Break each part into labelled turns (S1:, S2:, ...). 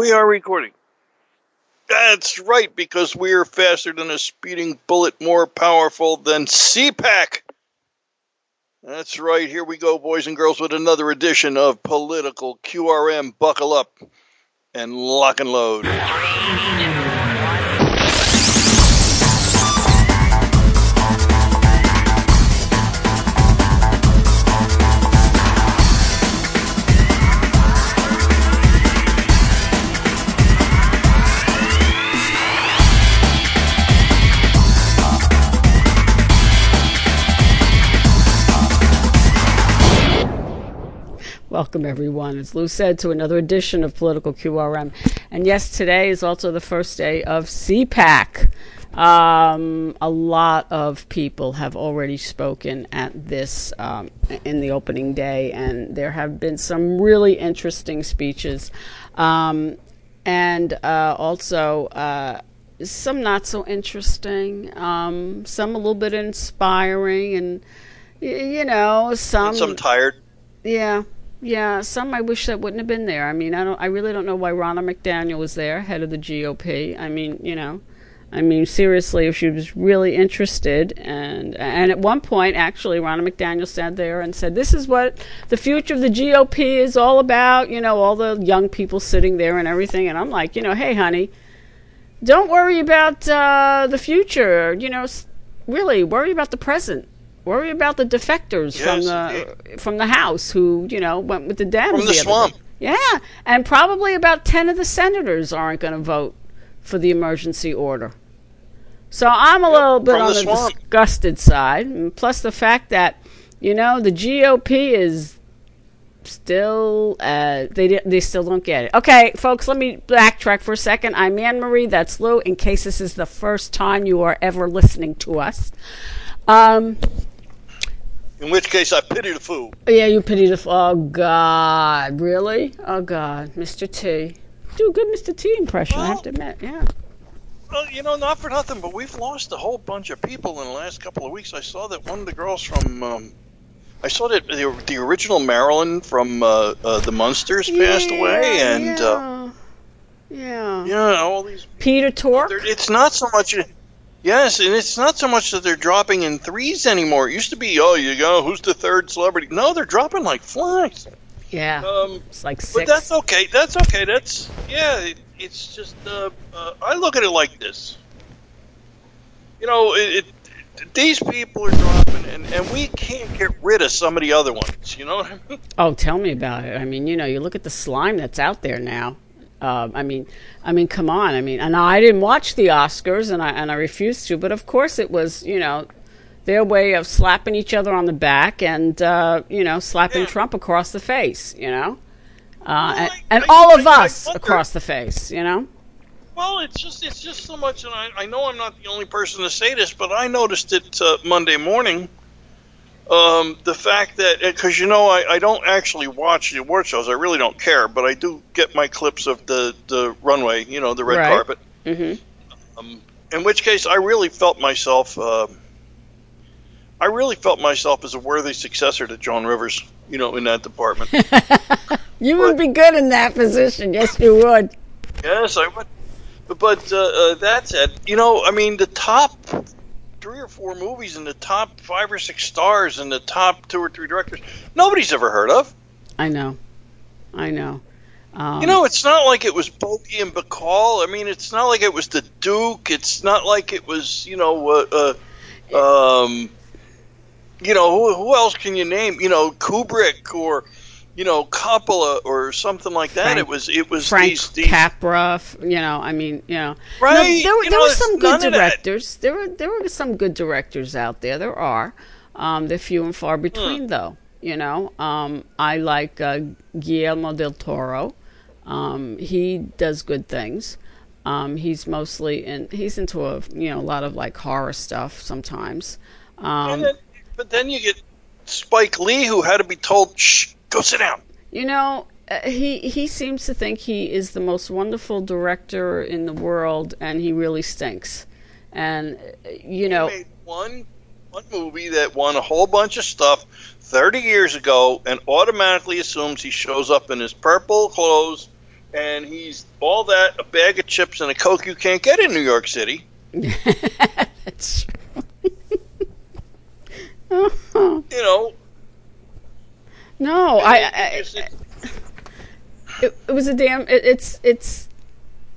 S1: We are recording. That's right, because we are faster than a speeding bullet, more powerful than CPAC. That's right. Here we go, boys and girls, with another edition of Political QRM. Buckle up and lock and load.
S2: Welcome, everyone. As Lou said, to another edition of Political QRM. And yes, today is also the first day of CPAC. Um, a lot of people have already spoken at this um, in the opening day, and there have been some really interesting speeches. Um, and uh, also, uh, some not so interesting, um, some a little bit inspiring, and y- you know, some
S1: And some tired.
S2: yeah, yeah. Some I wish that wouldn't have been there. I mean, I don't. I really don't know why Ronna McDaniel was there, head of the GOP. I mean, you know, I mean, seriously, if she was really interested, and and at one point, actually, Ronna McDaniel sat there and said, "This is what the future of the GOP is all about." You know, all the young people sitting there and everything. And I'm like, you know, hey, honey, don't worry about uh, the future. You know, really worry about the present. Worry about the defectors from
S1: Yes,
S2: the from the House who you know went with the Dems
S1: From the
S2: other
S1: swamp.
S2: Yeah, and probably about ten of the senators aren't going to vote for the emergency order. So I'm a little bit on
S1: the
S2: the, disgusted side, and plus the fact that you know the GOP is still uh, they they still don't get it. Okay, folks, let me backtrack for a second. I'm Anne Marie. That's Lou. In case this is the first time you are ever listening to us. Um,
S1: In which case, I pity the fool.
S2: yeah, you pity the. F- oh God, really? Oh God, Mr. T. Do a good Mr. T impression. I have to admit. Yeah.
S1: Well, you know, not for nothing, but we've lost a whole bunch of people in the last couple of weeks. I saw that one of the girls from. Um, I saw that the, the original Marilyn from uh, uh, the Munsters passed away, and uh,
S2: yeah. yeah.
S1: yeah, all these.
S2: Peter Tork.
S1: It's not so much. Yes, and it's not so much that they're dropping in threes anymore. It used to be, oh, you go, who's the third celebrity? No, they're dropping like flies.
S2: Yeah.
S1: Um,
S2: it's like
S1: but that's okay. That's okay. That's yeah. It, it's just uh, uh, I look at it like this. You know, it, it these people are dropping, and, and we can't get rid of some of the other ones. You know what I mean?
S2: Oh, tell me about it. I mean, you know, you look at the slime that's out there now. Um, I mean, I mean, come on. I mean, and I didn't watch the Oscars, and I and I refused to. But of course, it was you know their way of slapping each other on the back and uh, you know slapping
S1: Yeah.
S2: Trump across the face. You know, uh, and,
S1: I-
S2: and
S1: I-
S2: all of
S1: I- I
S2: us across the face. You know.
S1: Well, it's just it's just so much, and I, I know I'm not the only person to say this, but I noticed it uh, Monday morning. Um, the fact that because you know I, I don't actually watch the award shows, I really don't care, but I do get my clips of the the runway, you know, the red
S2: Right.
S1: carpet.
S2: Mm-hmm.
S1: Um, in which case, I really felt myself. Uh, I really felt myself as a worthy successor to Joan Rivers, you know, in that department.
S2: You would be good in that position. Yes, you would.
S1: yes, I would. But, but uh, uh, that said, you know, I mean, the top three or four movies and the top five or six stars and the top two or three directors, nobody's ever heard of.
S2: I know. I know. Um,
S1: You know, it's not like it was Bogey and Bacall. I mean, it's not like it was the Duke. It's not like it was, you know, uh, uh, um, you know, who, who else can you name? You know, Kubrick or, you know, Coppola or something like that.
S2: Frank-
S1: it was, it was
S2: Frank
S1: these, these
S2: Capra, you know, I mean, you know,
S1: Right,
S2: No, there,
S1: you
S2: there
S1: know,
S2: were some good directors. There were there were some good directors out there. There are. Um, they're few and far between, though. You know, um, I like uh, Guillermo del Toro. Um, he does good things. Um, he's mostly in. He's into a you know a lot of like horror stuff sometimes. Um,
S1: then, but then you get Spike Lee, who had to be told, "Shh, go sit down."
S2: You know, uh, he he seems to think he is the most wonderful director in the world, and he really stinks. And uh, you know,
S1: made one one movie that won a whole bunch of stuff 30 years ago, and automatically assumes he shows up in his purple clothes and he's all that a bag of chips and a coke you can't get in New York City.
S2: That's true.
S1: You know,
S2: no, I, I
S1: it's-
S2: it, it was a damn it, it's it's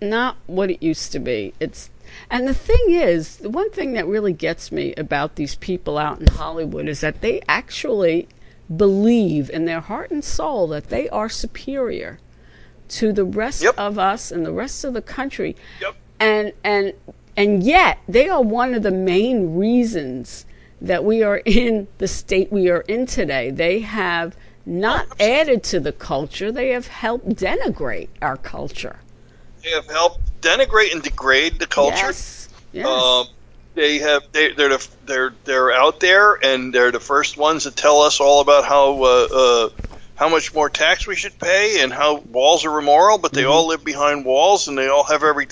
S2: not what it used to be it's and the thing is the one thing that really gets me about these people out in hollywood is that they actually believe in their heart and soul that they are superior to the rest
S1: Yep.
S2: of us and the rest of the country
S1: Yep.
S2: and and and yet they are one of the main reasons that we are in the state we are in today they have not added to the culture they have helped denigrate our culture
S1: they have helped denigrate and degrade the culture.
S2: yes yes
S1: Um, they have they, they're the, they're they're out there and they're the first ones to tell us all about how uh, uh, how much more tax we should pay and how walls are immoral, but they all live behind walls and they all have every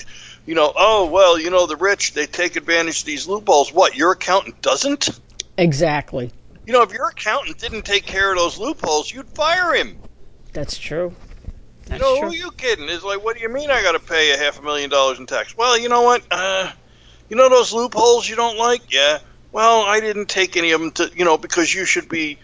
S1: you know oh well you know the rich they take advantage of these loopholes. What your accountant doesn't?
S2: exactly
S1: You know if your accountant didn't take care of those loopholes, you'd fire him.
S2: that's true that's
S1: No,
S2: true
S1: who are you kidding? It's like, what do you mean I got to pay a half a million dollars in tax? Well, you know what? Uh, you know those loopholes you don't like? Yeah. Well, I didn't take any of them to, you know, because you should be,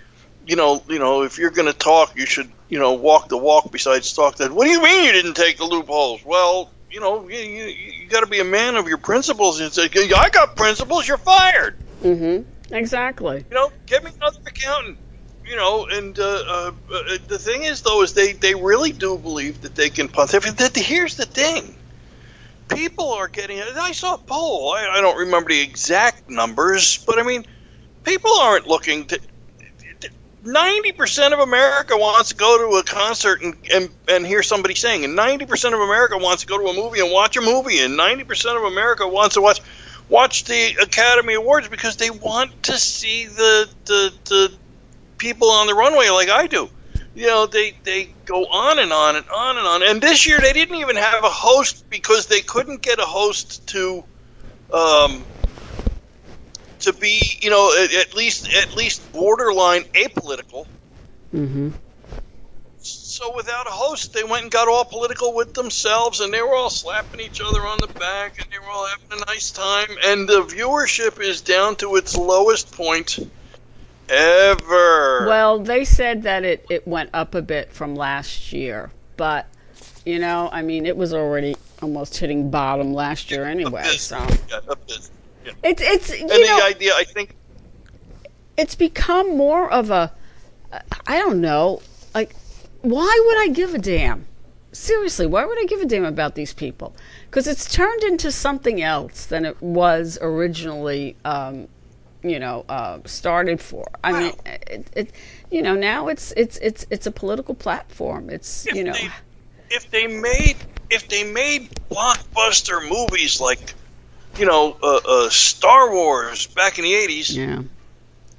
S1: you know, you know, if you're going to talk, you should, you know, walk the walk besides talk that. What do you mean you didn't take the loopholes? Well, you know, you, you, you got to be a man of your principles. And say, I got principles. You're fired.
S2: mm-hmm exactly
S1: You know, get me another accountant. You know, and uh, uh, uh, the thing is, though, is they, they really do believe that they can pontificate. Here's the thing: people are getting. I saw a poll. I, I don't remember the exact numbers, but I mean, people aren't looking to. Ninety percent of America wants to go to a concert and, and and hear somebody sing, and ninety percent of America wants to go to a movie and watch a movie, and ninety percent of America wants to watch watch the Academy Awards because they want to see the the, the people on the runway like I do. You know, they they go on and on and on and on. And this year they didn't even have a host because they couldn't get a host to um to be, you know, at, at least at least borderline apolitical.
S2: mm-hmm
S1: So without a host, they went and got all political with themselves, and they were all slapping each other on the back, and they were all having a nice time. And the viewership is down to its lowest point ever.
S2: Well, they said that it, it went up a bit from last year, but you know, I mean, it was already almost hitting bottom last year anyway. So
S1: Yeah. Yeah.
S2: it's it's you
S1: And the
S2: know
S1: idea, I think,
S2: it's become more of a I don't know, like why would I give a damn? Seriously, why would I give a damn about these people? Because it's turned into something else than it was originally. Um, you know, uh, started for. I mean, it, it, you know, now it's it's it's it's a political platform. It's
S1: if
S2: you know,
S1: they, if they made if they made blockbuster movies like, you know, uh, uh, Star Wars back in the eighties,
S2: yeah,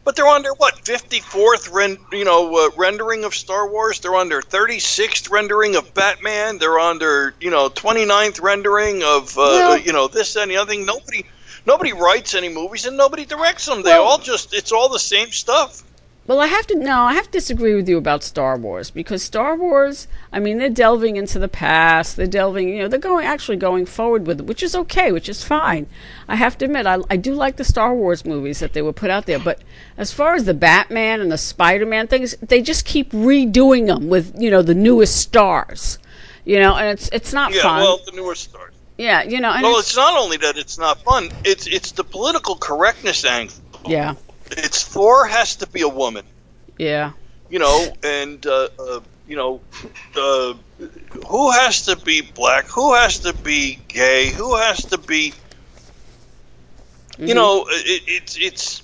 S1: But they're on their what fifty fourth ren, you know uh, rendering of Star Wars. They're on their thirty sixth rendering of Batman. They're on their you know 29th rendering of uh,
S2: Well-
S1: uh, you know this and the other thing. Nobody nobody writes any movies and nobody directs them. They
S2: Well-
S1: all just it's all the same stuff.
S2: Well, I have to no, I have to disagree with you about Star Wars because Star Wars, I mean, they're delving into the past. They're delving, you know, they're going actually going forward with it, which is okay, which is fine. I have to admit, I, I do like the Star Wars movies that they were put out there, but as far as the Batman and the Spider-Man things, they just keep redoing them with, you know, the newest stars. You know, and it's it's not
S1: Yeah,
S2: fun.
S1: well, the newer stars.
S2: yeah, you know, and
S1: Well,
S2: it's,
S1: it's not only that it's not fun. It's it's the political correctness angle.
S2: yeah,
S1: It's Thor has to be a woman.
S2: yeah,
S1: you know, and uh, uh, you know, uh, who has to be black? Who has to be gay? Who has to be? You know, it, it's it's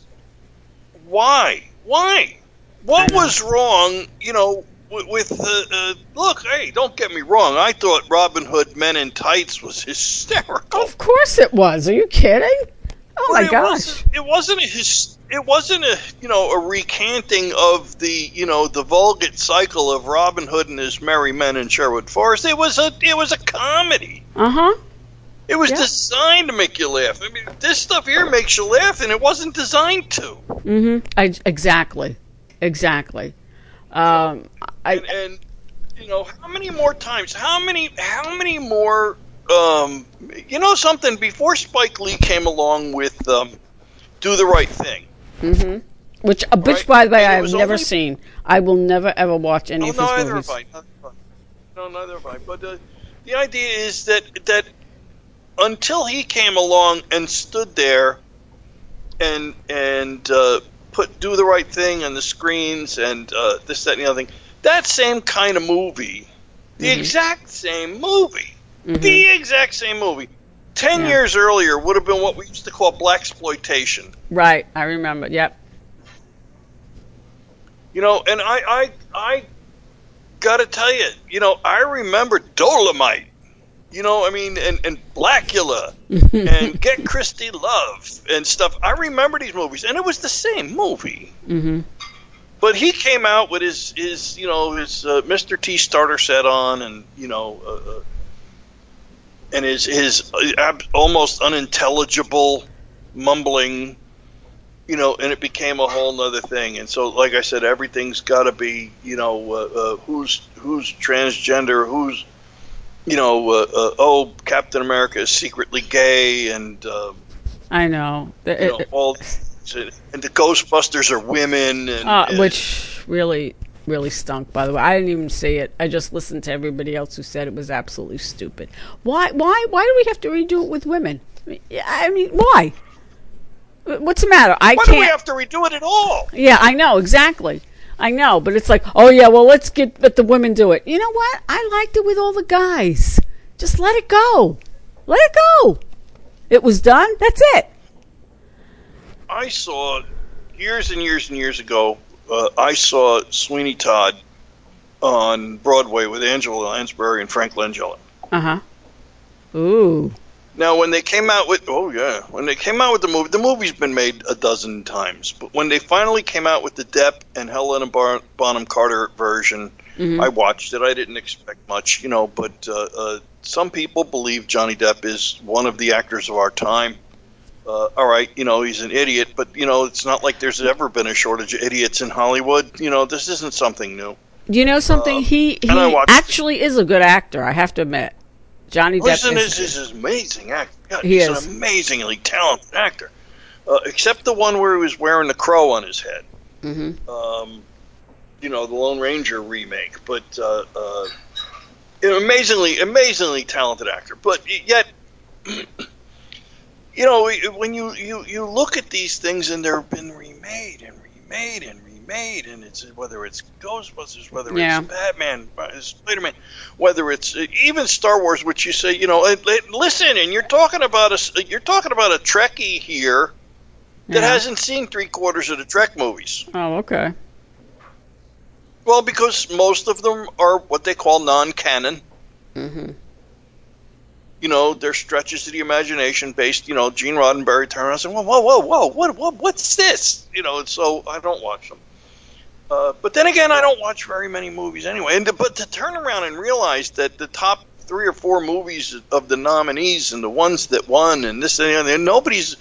S1: why why what was wrong? You know, with, with uh, uh, look, hey, don't get me wrong. I thought Robin Hood Men in Tights was hysterical.
S2: of course it was. Are you kidding? Oh my
S1: it
S2: gosh!
S1: wasn't- It wasn't a his, it wasn't a you know a recanting of the you know the Vulgate cycle of Robin Hood and his merry men in Sherwood Forest. It was a it was a comedy.
S2: Uh huh.
S1: It was
S2: Yeah.
S1: designed to make you laugh. I mean, this stuff here makes you laugh, and it wasn't designed to.
S2: Mm-hmm. I, exactly. Exactly. Um, I,
S1: And, and you know, how many more times? How many? How many more? Um, you know something? Before Spike Lee came along with um, "Do the Right Thing,"
S2: Mm-hmm. Which, uh, which
S1: Right.
S2: by the way, I've never
S1: only-
S2: seen. I will never ever watch any
S1: Oh,
S2: of his
S1: neither
S2: movies.
S1: have I. Neither have I. No, neither have I. But uh, the idea is that that until he came along and stood there and and uh, put do the right thing on the screens and uh, this that and the other thing, that same kind of movie, the
S2: Mhm.
S1: exact same movie,
S2: Mhm.
S1: the exact same movie. Ten
S2: Yeah.
S1: years earlier would have been what we used to call black exploitation.
S2: Right, I remember. Yep.
S1: You know, and I, I, I got to tell you, you know, I remember Dolomite. You know, I mean, and, and Blackula and Get Christie Love and stuff. I remember these movies, and it was the same movie.
S2: hmm
S1: But he came out with his, his you know, his uh, Mr. T starter set on, and you know, uh, uh, and his his uh, ab- almost unintelligible mumbling, you know, and it became a whole nother thing. And so, like I said, everything's got to be, you know, uh, uh, who's who's transgender, who's, you know, uh, uh, oh, Captain America is secretly gay, and uh,
S2: I know.
S1: Know, all, and the Ghostbusters are women, and,
S2: uh,
S1: and-
S2: which really, really stunk. By the way, I didn't even see it. I just listened to everybody else who said it was absolutely stupid. Why? Why? Why do we have to redo it with women? I mean, I mean why? What's the matter? I
S1: Why do
S2: can't.
S1: we have to redo it at all?
S2: Yeah, I know exactly. I know, but it's like, oh yeah, well let's get let the women do it. You know what? I liked it with all the guys. Just let it go. Let it go. It was done. That's it.
S1: I saw years and years and years ago. Uh, I saw Sweeney Todd on Broadway with Angela Lansbury and Frank Langella.
S2: Uh huh. Ooh.
S1: Now, when they came out with oh yeah, when they came out with the movie, the movie's been made a dozen times. But when they finally came out with the Depp and Helena Bar- Bonham Carter version,
S2: Mhm.
S1: I watched it. I didn't expect much, you know. But uh, uh, some people believe Johnny Depp is one of the actors of our time. Uh, all right, you know he's an idiot, but you know it's not like there's ever been a shortage of idiots in Hollywood. You know this isn't something new.
S2: You know something?
S1: Um,
S2: he he actually is a good actor. I have to admit. Johnny Depp
S1: Listen,
S2: is.
S1: is, is an amazing actor. God,
S2: He
S1: he's
S2: is.
S1: an amazingly talented actor. Uh, except the one where he was wearing the crow on his head.
S2: Mhm.
S1: Um, you know, the Lone Ranger remake. But uh, uh, an amazingly, amazingly talented actor. But yet, you know, when you, you, you look at these things and they've been remade and remade and remade, and it's whether it's Ghostbusters, whether
S2: Yeah.
S1: it's Batman, uh, Spider-Man, whether it's uh, even Star Wars, which you say, you know, listen, and you're talking about a you're talking about a Trekkie here that
S2: Yeah.
S1: hasn't seen three quarters of the Trek movies.
S2: Oh, okay.
S1: Well, because most of them are what they call non-canon.
S2: hmm
S1: You know, they're stretches of the imagination based. You know, Gene Roddenberry turned around and said, "Whoa, whoa, whoa, whoa! What, what, what's this?" You know, and so I don't watch them. Uh, but then again, I don't watch very many movies anyway. And to, but to turn around and realize that the top three or four movies of the nominees and the ones that won and this and the other, nobody's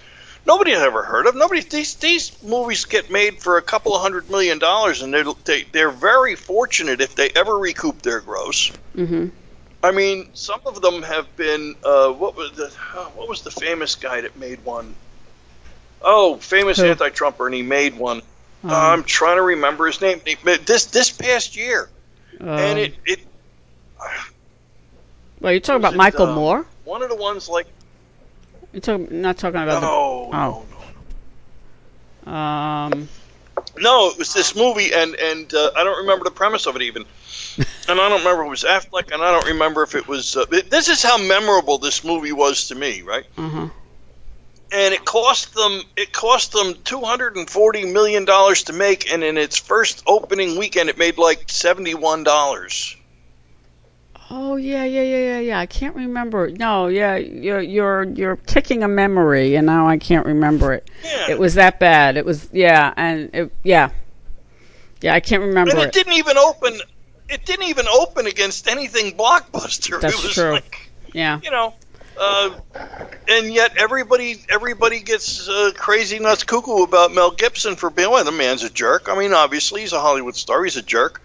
S1: nobody ever heard of. Nobody these these movies get made for a couple of hundred million dollars, and they're they, they're very fortunate if they ever recoup their gross.
S2: hmm
S1: I mean, some of them have been. Uh, what was the oh, what was the famous guy that made one? Oh, famous
S2: Who?
S1: anti-Trumper, and he made one.
S2: Um,
S1: I'm trying to remember his name. This this past year, and it it
S2: well, you're talking about
S1: it,
S2: Michael
S1: um,
S2: Moore.
S1: one of the ones like
S2: You're talking, not talking about
S1: no
S2: oh.
S1: no
S2: the. Um.
S1: no it was this movie and and uh, I don't remember the premise of it even, and I don't remember it was Affleck and I don't remember if it was. Uh, this is how memorable this movie was to me, right?
S2: Huh.
S1: and it cost them it cost them two hundred and forty million dollars to make, and in its first opening weekend, it made like seventy one dollars.
S2: Oh yeah, yeah, yeah, yeah, yeah. I can't remember. No, yeah, you're you're you're kicking a memory, and now I can't remember it.
S1: Yeah,
S2: It was that bad. It was yeah, and it yeah, yeah. I can't remember
S1: and it
S2: it.
S1: didn't even open. It didn't even open against anything blockbuster.
S2: That's
S1: it was
S2: true.
S1: like
S2: Yeah,
S1: you know, uh, and yet everybody everybody gets uh, crazy nuts cuckoo about Mel Gibson for being well, the man's a jerk. I mean, obviously he's a Hollywood star. He's a jerk.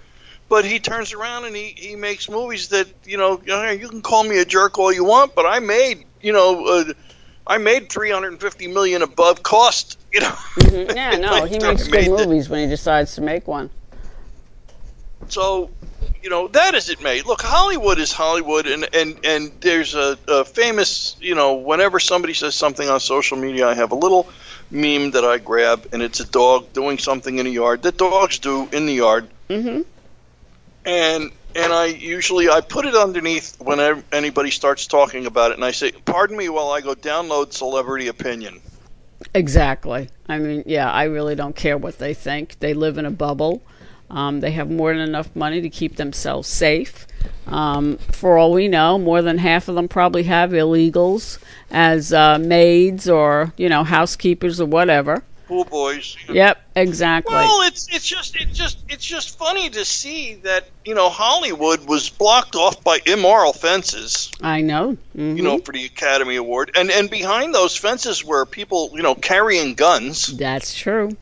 S1: but he turns around and he, he makes movies that you know you can call me a jerk all you want, but I made you know uh, I made 350 million above cost. You know.
S2: Mm-hmm. Yeah, no, he makes good movies when he decides to make one.
S1: So, you know, that as it may. Look, Hollywood is Hollywood, and and and there's a, a famous, you know, whenever somebody says something on social media, I have a little meme that I grab, and it's a dog doing something in the yard that dogs do in the yard.
S2: Mm-hmm.
S1: And and I usually I put it underneath when anybody starts talking about it, and I say, "Pardon me," while I go download celebrity opinion.
S2: Exactly. I mean, yeah, I really don't care what they think. They live in a bubble. Um, they have more than enough money to keep themselves safe. Um, for all we know, more than half of them probably have illegals as uh, maids or you know housekeepers or whatever
S1: pool boys.
S2: Yep, exactly.
S1: Well, it's it's just it's just it's just funny to see that you know Hollywood was blocked off by immoral fences.
S2: I know. Mm-hmm.
S1: You know, for the Academy Award, and and behind those fences were people you know carrying guns.
S2: That's true.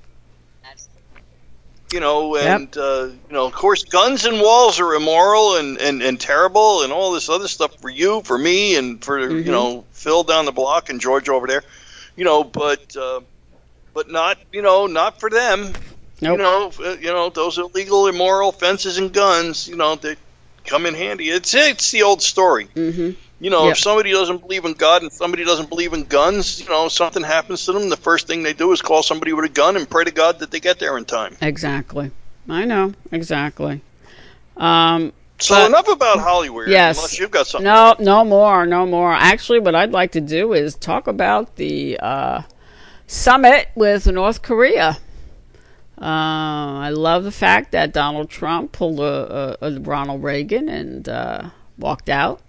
S1: You know, and yep. uh, you know, of course, guns and walls are immoral and, and, and terrible, and all this other stuff for you, for me, and for mm-hmm. you know Phil down the block and George over there. You know, but uh, but not you know not for them. Nope. You know, uh, you know those illegal, immoral fences and guns. You know they come in handy. It's it's the old story.
S2: Mm-hmm.
S1: You know, yep. if somebody doesn't believe in God and somebody doesn't believe in guns, you know, something happens to them. The first thing they do is call somebody with a gun and pray to God that they get there in time.
S2: Exactly. I know exactly. Um,
S1: so but, enough about Hollywood.
S2: Yes.
S1: Unless you've got something.
S2: No, no more, no more. Actually, what I'd like to do is talk about the. Uh, summit with North Korea. Uh, I love the fact that Donald Trump pulled a, a, a Ronald Reagan and uh, walked out,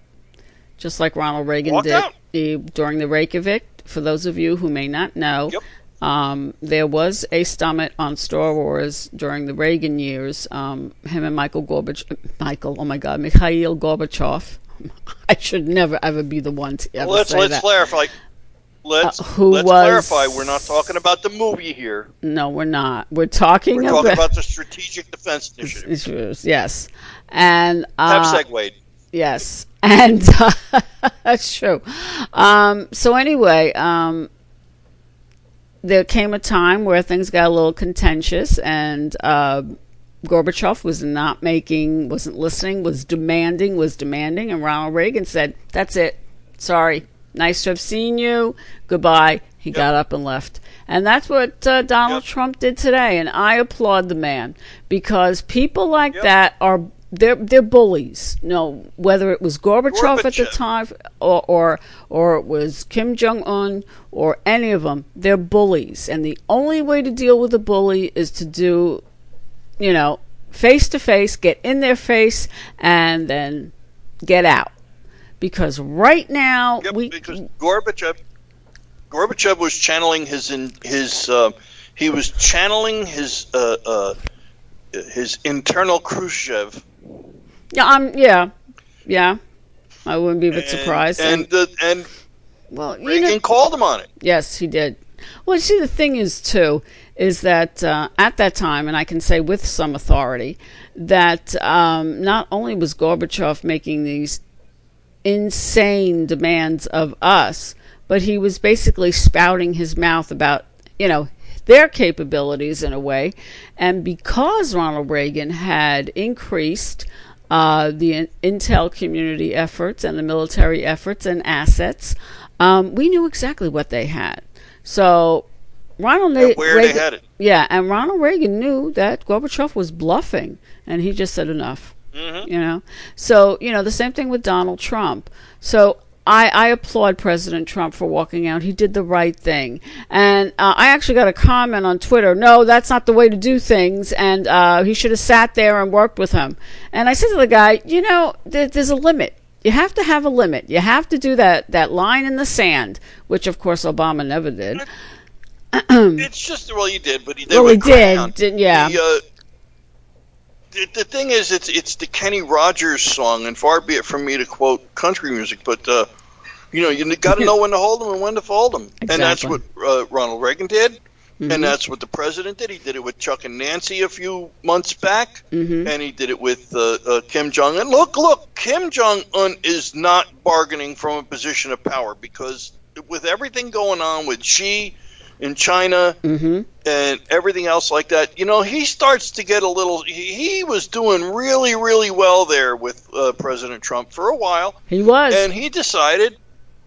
S2: just like Ronald Reagan
S1: walked
S2: did he, during the Reykjavik. For those of you who may not know,
S1: yep.
S2: um, there was a summit on Star Wars during the Reagan years. Um, him and Michael Gorbachev, Michael, oh my God, Mikhail Gorbachev. I should never ever be the one to ever
S1: let's,
S2: say
S1: let's
S2: that.
S1: clarify let's
S2: uh, who
S1: let's
S2: was,
S1: clarify. We're not talking about the movie here.
S2: No, we're not. We're talking.
S1: We're talking about, the Strategic Defense Initiative.
S2: Issues, yes, and uh,
S1: have segued.
S2: Yes, and that's true. Um, so anyway, um, there came a time where things got a little contentious, and uh, Gorbachev was not making, wasn't listening, was demanding, was demanding, and Ronald Reagan said, "That's it. Sorry, Nice to have seen you. Goodbye. He yep. got up and left. And that's what uh, Donald yep. Trump did today. And I applaud the man because people like yep. that are they're they're bullies. No, whether it was Gorbachev, Gorbachev. at the time or, or or it was Kim Jong Un or any of them, they're bullies. And the only way to deal with a bully is to do, you know, face to face, get in their face, and then get out because right now
S1: yep,
S2: we
S1: because Gorbachev Gorbachev was channeling his in, his uh, he was channeling his uh, uh, his internal Khrushchev.
S2: Yeah, I'm yeah, yeah. I wouldn't be a bit
S1: and,
S2: surprised.
S1: And and, the, and
S2: well,
S1: Reagan
S2: know,
S1: called him on it.
S2: Yes, he did. Well, see, the thing is too is that uh, at that time, and I can say with some authority, that um, not only was Gorbachev making these insane demands of us, but he was basically spouting his mouth about, you know, their capabilities in a way. And because Ronald Reagan had increased uh, the intel community efforts and the military efforts and assets, um, we knew exactly what they had. So Ronald
S1: and where Reagan, they had it.
S2: Yeah, and Ronald Reagan knew that Gorbachev was bluffing, and he just said enough.
S1: Mm-hmm.
S2: You know, so you know the same thing with Donald Trump. So I, I, applaud President Trump for walking out. He did the right thing. And uh, I actually got a comment on Twitter no, that's not the way to do things. And uh, he should have sat there and worked with him. And I said to the guy, you know, there, there's a limit. You have to have a limit. You have to do that, that line in the sand, which of course Obama never did.
S1: it's just, well, he did, but he,
S2: well, he did, did, yeah.
S1: He, uh, the, the thing is, it's it's the Kenny Rogers song, and far be it from me to quote country music, but uh, you know, you got to know when to hold them and when to fold them,
S2: exactly.
S1: and that's what uh, Ronald Reagan did.
S2: Mm-hmm.
S1: and that's what the president did. He did it with Chuck and Nancy a few months back,
S2: Mhm.
S1: and he did it with uh, uh, Kim Jong Un. Look, look, Kim Jong Un is not bargaining from a position of power because with everything going on with Xi in China
S2: Mm-hmm.
S1: and everything else like that, you know, he starts to get a little. He, he was doing really, really well there with uh, President Trump for a while,
S2: He was.
S1: and he decided.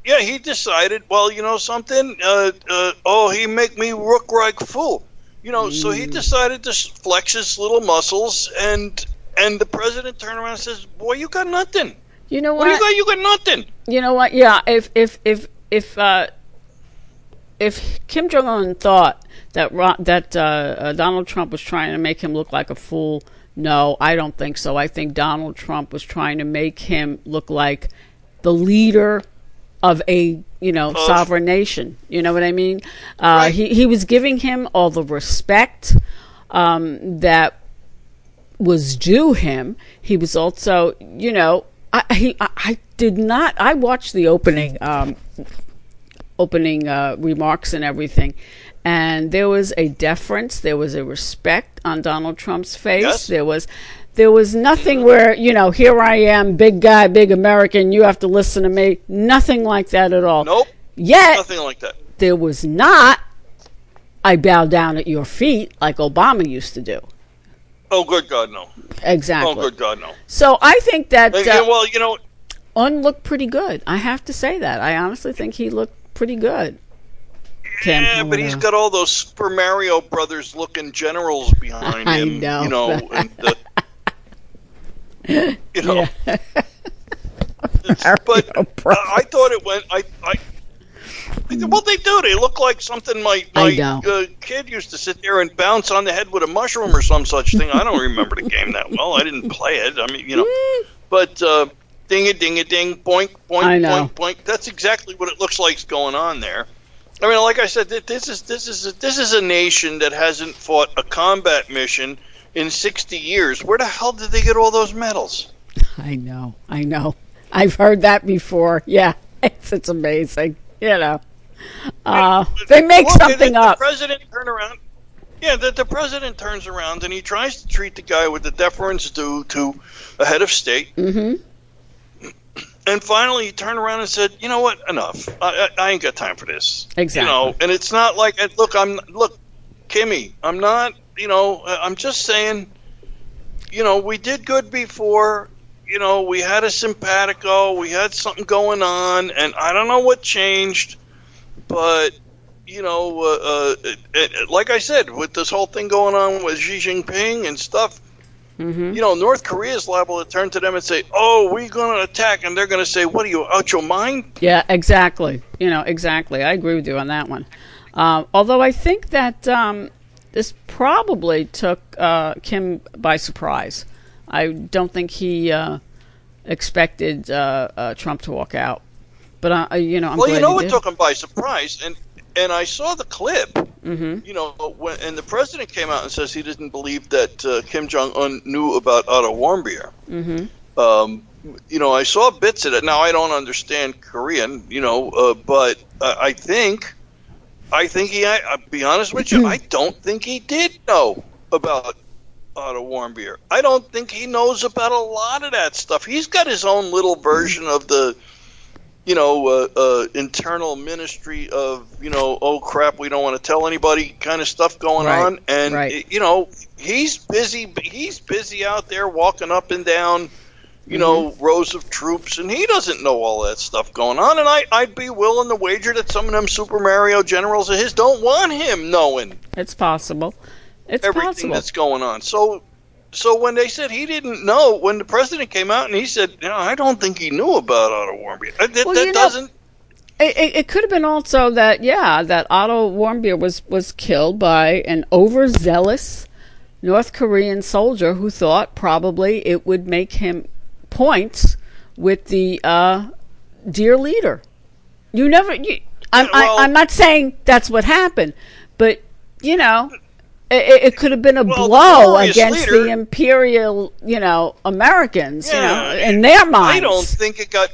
S1: Yeah, he decided. Well, you know something. Uh, uh, oh, he make me look like fool. You know, so he decided to flex his little muscles, and and the president turned around and says, "Boy, you got nothing.
S2: you know
S1: What do
S2: what?
S1: you got? You got nothing."
S2: You know what? Yeah, if if if if uh, if Kim Jong Un thought that that uh, uh, Donald Trump was trying to make him look like a fool, no, I don't think so. I think Donald Trump was trying to make him look like the leader of a you know sovereign nation. You know what I mean? Uh,
S1: Right.
S2: He he was giving him all the respect um, that was due him. He was also, you know, I he, I, I did not. I watched the opening um, opening uh, remarks and everything, and there was a deference, there was a respect on Donald Trump's face.
S1: Yes.
S2: There was. There was nothing where, you know, here I am, big guy, big American, you have to listen to me. Nothing like that at all.
S1: Nope,
S2: Yet,
S1: nothing like that.
S2: there was not, I bow down at your feet like Obama used to do.
S1: Oh, good God, no.
S2: Exactly.
S1: Oh, good God, no.
S2: So I think that uh,
S1: and, well, you know,
S2: Un looked pretty good. I have to say that. I honestly think he looked pretty good.
S1: Yeah, but he's got all those Super Mario Brothers looking generals behind
S2: I
S1: him.
S2: know.
S1: You know, and the, you know. but uh, I thought it went. I, I well, they do. They look like something my
S2: I
S1: my uh, kid used to sit there and bounce on the head with a mushroom or some such thing. I don't remember the game that well. I didn't play it. I mean, you know, but uh, ding a ding a ding, boink boink boink boink. That's exactly what it looks like's going on there. I mean, like I said, this is this is a, this is a nation that hasn't fought a combat mission in 60 years. Where the hell did they get all those medals?
S2: I know. I know. I've heard that before. Yeah, it's it's amazing. You know, uh, they make
S1: Look,
S2: something up.
S1: The president turn around. Yeah, the, the president turns around and he tries to treat the guy with the deference due to a head of state.
S2: hmm
S1: And finally, he turned around and said, "You know what? Enough. I, I, I ain't got time for this.
S2: Exactly.
S1: You know." And it's not like, look, I'm look, Kimmy. I'm not. You know, I'm just saying. You know, we did good before. You know, we had a simpatico. We had something going on, and I don't know what changed, but you know, uh, uh, it, it, like I said, with this whole thing going on with Xi Jinping and stuff,
S2: hmm
S1: you know, North Korea is liable to turn to them and say, "Oh, we're going to attack," and they're going to say, "What are you out your mind?"
S2: Yeah, exactly. You know, exactly. I agree with you on that one. Uh, although I think that um, this probably took uh, Kim by surprise. I don't think he uh, expected uh, uh, Trump to walk out. But uh, you know, I'm
S1: well, you know, it
S2: did.
S1: took them by surprise, and and I saw the clip.
S2: hmm
S1: You know, when and the president came out and says he didn't believe that uh, Kim Jong Un knew about Otto Warmbier.
S2: hmm
S1: Um, you know, I saw bits of it. Now I don't understand Korean, you know, uh, but uh, I think, I think he. I, I'll be honest with you, I don't think he did know about Otto Warmbier. I don't think he knows about a lot of that stuff. He's got his own little version of the, you know, uh, uh, internal ministry of, you know, oh crap, we don't want to tell anybody kind of stuff going
S2: Right,
S1: on, and
S2: right.
S1: you know, he's busy. He's busy out there walking up and down you know,
S2: Mm-hmm.
S1: rows of troops, and he doesn't know all that stuff going on. And I, I'd be willing to wager that some of them Super Mario generals of his don't want him knowing
S2: It's possible. It's
S1: everything
S2: possible.
S1: that's going on. So, so when they said he didn't know, when the president came out and he said, you know, I don't think he knew about Otto Warmbier. Uh, That,
S2: Well,
S1: that
S2: know-
S1: doesn't.
S2: It, it, it could have been also that yeah that Otto Warmbier was was killed by an overzealous North Korean soldier who thought probably it would make him points with the uh, dear leader. You never. You, I'm,
S1: well-
S2: I, I'm not saying that's what happened, but you know. It, it could have been a
S1: Well,
S2: blow
S1: glorious
S2: against
S1: leader-
S2: the imperial, you know, Americans, you know, in their minds.
S1: I don't think it got.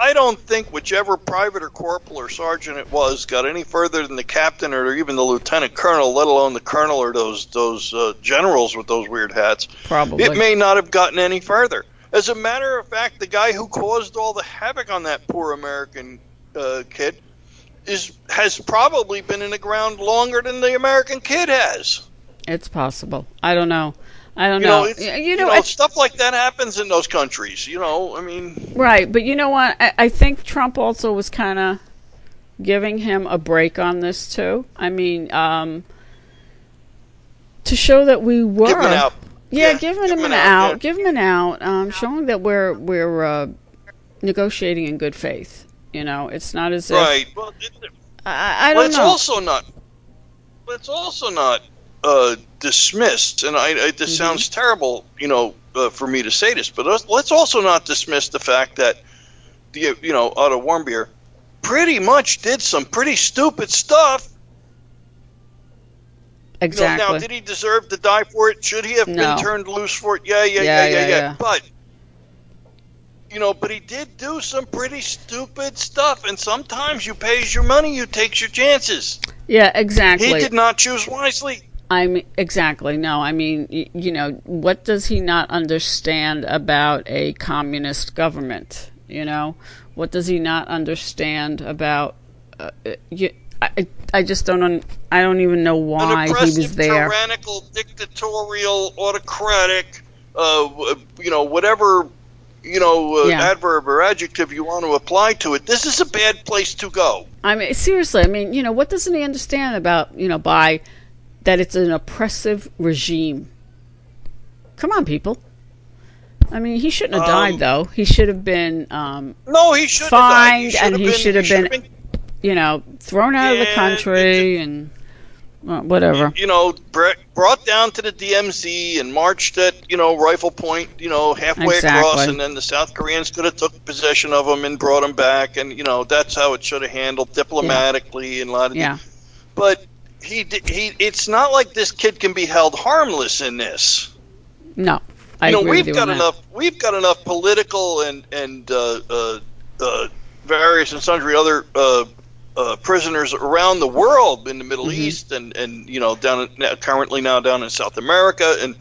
S1: I don't think whichever private or corporal or sergeant it was got any further than the captain or even the lieutenant colonel, let alone the colonel or those those uh, generals with those weird hats.
S2: Probably.
S1: It may not have gotten any further. As a matter of fact, the guy who caused all the havoc on that poor American uh, kid is has probably been in the ground longer than the American kid has.
S2: It's possible. I don't know. I don't
S1: You
S2: know.
S1: know, you
S2: you know,
S1: know, stuff like that happens in those countries. You know, I mean,
S2: right? But you know what? I, I think Trump also was kind of giving him a break on this too. I mean, um, to show that we were
S1: giving out.
S2: Yeah,
S1: Yeah,
S2: giving him
S1: giving
S2: an
S1: out,
S2: out,
S1: yeah.
S2: give him an out, um, showing that we're we're uh, negotiating in good faith. You know, it's not as if
S1: Right. Well,
S2: I, I
S1: well
S2: don't
S1: it's
S2: know.
S1: also not. It's also not uh, dismissed, and I, I, this
S2: Mhm.
S1: sounds terrible, you know, uh, for me to say this, but let's, let's also not dismiss the fact that the, you know, Otto Warmbier pretty much did some pretty stupid stuff. You know,
S2: exactly.
S1: now, did he deserve to die for it? Should he have
S2: No.
S1: been turned loose for it? Yeah, yeah,
S2: Yeah,
S1: yeah, yeah,
S2: yeah,
S1: yeah.
S2: yeah.
S1: But you know, but he did do some pretty stupid stuff, and sometimes you pays your money, you takes your chances.
S2: yeah, exactly.
S1: He did not choose wisely.
S2: I mean, exactly. No, I mean, you know, what does he not understand about a communist government? You know, what does he not understand about? Uh, uh, you, I, I just don't. Un, I don't even know why he was there.
S1: tyrannical, dictatorial, autocratic, uh, you know, whatever, you know, uh,
S2: Yeah.
S1: adverb or adjective you want to apply to it. This is a bad place to go.
S2: I mean, seriously. I mean, you know, what doesn't he understand about you know by that it's an oppressive regime? Come on, people. I mean, he shouldn't have died
S1: Um,
S2: though. He should have been. Um,
S1: No, he should
S2: Fined,
S1: have died.
S2: and he should have been- you know, thrown out of the
S1: Yeah,
S2: country and well, whatever.
S1: you know, brought down to the DMZ and marched at, you know, rifle point, you know, halfway across, and then the South Koreans could have took possession of them and brought them back, and you know, that's how it should have handled diplomatically and a lot of.
S2: Yeah.
S1: But he, he, it's not like this kid can be held harmless in this.
S2: No, I
S1: you know, we've got
S2: on that.
S1: enough. We've got enough political and and uh, uh, uh, various and sundry other uh, prisoners around the world in the Middle
S2: Mhm.
S1: East and and you know down in, currently now down in South America and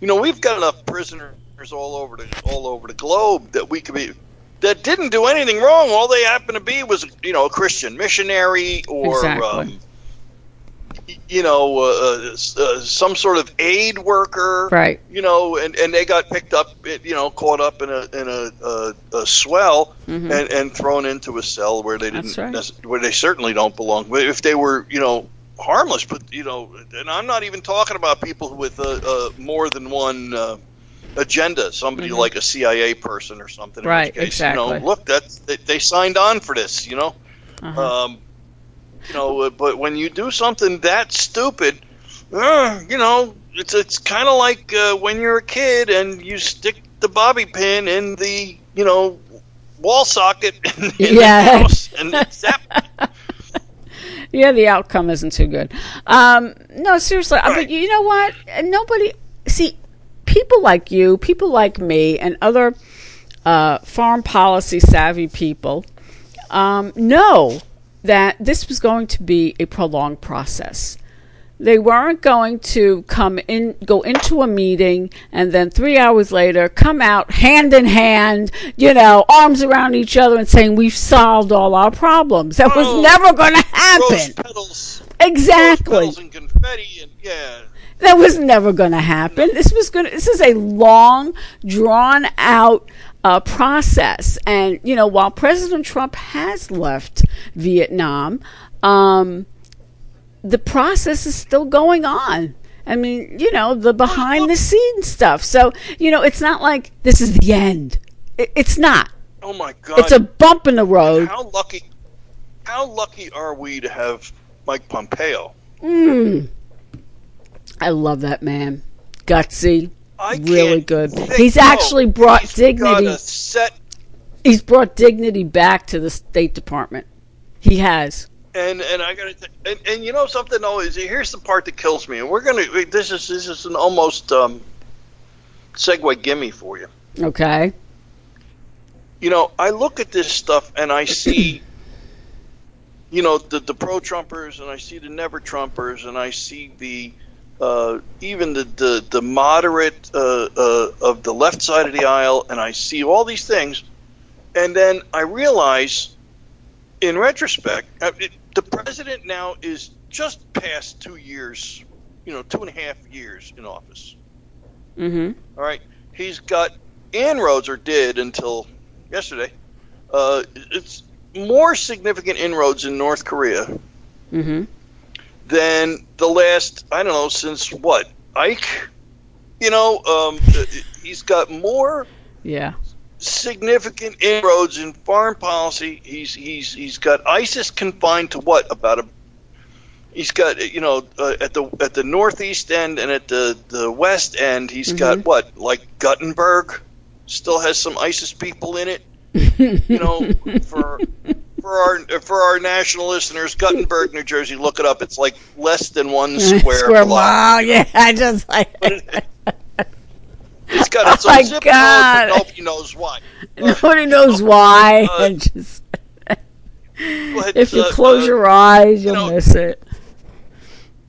S1: you know we've got enough prisoners all over the all over the globe that we could be that didn't do anything wrong. All they happen to be was you know a Christian missionary or
S2: Exactly.
S1: um, you know uh, uh, uh, some sort of aid worker
S2: Right.
S1: you know, and, and they got picked up, you know, caught up in a in a, a, a swell
S2: Mhm.
S1: and, and thrown into a cell where they didn't,
S2: right.
S1: where they certainly don't belong. But if they were, you know, harmless, but you know, and I'm not even talking about people with uh, uh, more than one uh, agenda. Somebody
S2: Mhm.
S1: like a CIA person or something.
S2: Right,
S1: case, You
S2: exactly.
S1: know, look, that's they, they signed on for this. You know.
S2: Uh-huh.
S1: Um, you know, uh, but when you do something that stupid, uh, you know, it's it's kind of like uh, when you're a kid and you stick the bobby pin in the you know wall socket in, in
S2: Yeah.
S1: the house, and that.
S2: yeah, the outcome isn't too good. Um, no, seriously. uh,
S1: Right.
S2: But you know what? Nobody see people like you, people like me, and other uh, foreign policy savvy people um, know that this was going to be a prolonged process. They weren't going to come in, go into a meeting, and then three hours later come out hand in hand, you know, arms around each other, and saying we've solved all our problems. That was
S1: Oh,
S2: never going to happen.
S1: petals,
S2: Exactly.
S1: and confetti, and yeah.
S2: That was never going to happen. This was going. This is a long, drawn out uh, process, and you know, while President Trump has left Vietnam, um, the process is still going on. I mean, you know, the behind the scenes stuff. So, you know, it's not like this is the end. It, it's not.
S1: Oh my God!
S2: It's a bump in the road.
S1: how lucky, how lucky are we to have Mike Pompeo?
S2: Mm. I love that man. Gutsy.
S1: I
S2: Really good. He's actually brought
S1: he's
S2: dignity.
S1: Set
S2: He's brought dignity back to the State Department. He has.
S1: And and I gotta th- and, and you know something is here's the part that kills me and we're gonna this is this is an almost um, segue gimme for you.
S2: Okay.
S1: you know, I look at this stuff and I see, you know, the, the pro Trumpers and I see the never Trumpers and I see the uh, even the the, the moderate uh, uh, of the left side of the aisle, and I see all these things, and then I realize, in retrospect, uh, it, the president now is just past two years, you know, two and a half years in office.
S2: Mm-hmm.
S1: All right, he's got inroads, or did until yesterday. Uh, it's more significant inroads in North Korea
S2: Mm-hmm.
S1: Than the last I don't know since what Ike. You know, um, he's got more
S2: Yeah.
S1: significant inroads in foreign policy. He's he's he's got ISIS confined to what about a. He's got you know uh, at the at the northeast end and at the the west end. He's got what like Guttenberg, still has some ISIS people in it. you know for for our for our national listeners, Guttenberg, New Jersey. Look it up. It's like less than one square,
S2: Square
S1: block.
S2: mile. Yeah. I just like.
S1: It's got its
S2: Oh
S1: own
S2: my
S1: zip
S2: God.
S1: code, nobody knows why.
S2: Nobody knows why.
S1: Uh,
S2: just, if you
S1: uh,
S2: close
S1: uh,
S2: your eyes, you'll
S1: know-
S2: miss it.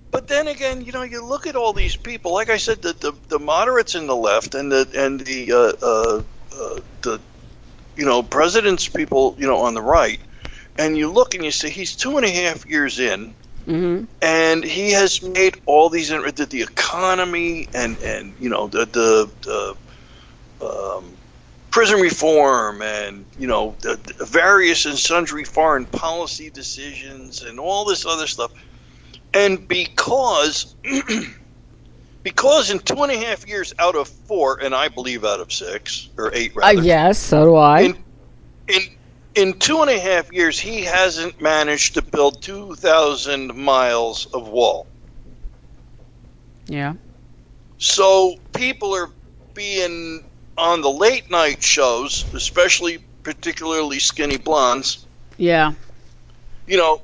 S1: But then again, you know, you look at all these people. Like I said, the the, the moderates in the left and the and the uh, uh, uh, the you know president's people, you know, on the right, and you look and you say he's two and a half years in,
S2: Mm-hmm.
S1: and he has made all these the, the economy and and you know the the, the um, prison reform and you know the, the various and sundry foreign policy decisions and all this other stuff and because because in two and a half years out of four and i believe out of six or eight
S2: Uh, yes, so do I.
S1: in in in two and a half years, he hasn't managed to build two thousand miles of wall.
S2: yeah.
S1: So people are being on the late night shows, especially particularly skinny blondes.
S2: Yeah.
S1: You know,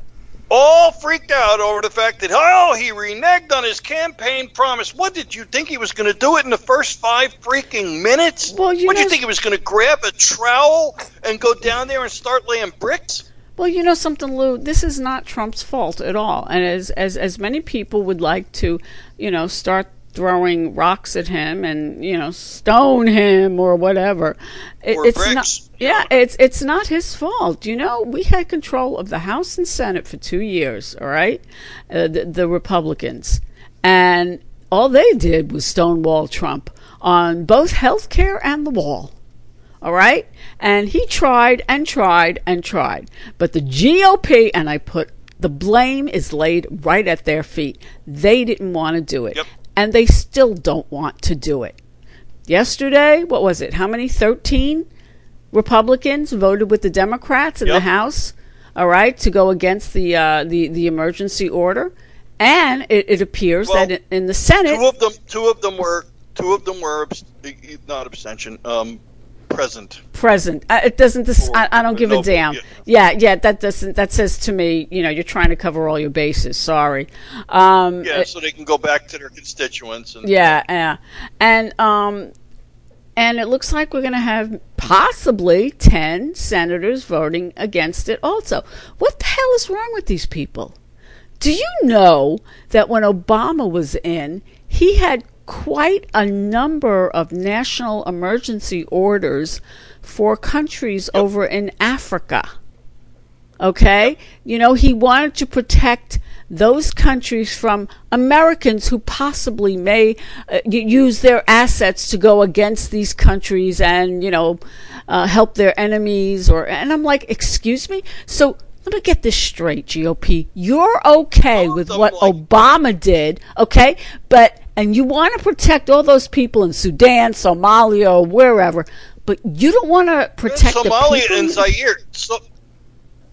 S1: all freaked out over the fact that oh he reneged on his campaign promise. What did you think he was going to do it in the first five freaking minutes?
S2: Well, you
S1: what
S2: know-
S1: you think he was going to grab a trowel and go down there and start laying bricks?
S2: Well, you know something, Lou. This is not Trump's fault at all. And as as as many people would like to, you know, start throwing rocks at him and you know stone him or whatever, it,
S1: Or
S2: it's
S1: bricks.
S2: not. Yeah, it's it's not his fault. You know, we had control of the House and Senate for two years. All right, uh, the, the Republicans, and all they did was stonewall Trump on both health care and the wall. All right? And he tried and tried and tried. But the GOP, and I put the blame is laid right at their feet. They didn't want to do it.
S1: Yep.
S2: And they still don't want to do it. Yesterday, what was it? How many? 13 Republicans voted with the Democrats in the House, all right, to go against the, uh, the, the emergency order. And it, it appears
S1: Well,
S2: that in, in the Senate,
S1: Two of them, two of them were, two of them were abs- not abstention, um, present.
S2: present. Uh, it doesn't. This,
S1: Or-
S2: I, I don't give
S1: no,
S2: a damn.
S1: yeah.
S2: Yeah, yeah. That doesn't. That says to me, you know, you're trying to cover all your bases. Sorry. Um,
S1: Yeah, so they can go back to their constituents and
S2: yeah, yeah. And um, and it looks like we're going to have possibly ten senators voting against it. Also, what the hell is wrong with these people? Do you know that when Obama was in, he had quite a number of national emergency orders for countries over in Africa? Okay? You know, he wanted to protect those countries from Americans who possibly may uh, use their assets to go against these countries and, you know, uh, help their enemies or and I'm like, "Excuse me?" So let me get this straight, GOP. You're okay with what
S1: like-
S2: Obama did, okay? But and you want to protect all those people in Sudan, Somalia, or wherever, but you don't want to protect the
S1: Somalia and Zaire. So,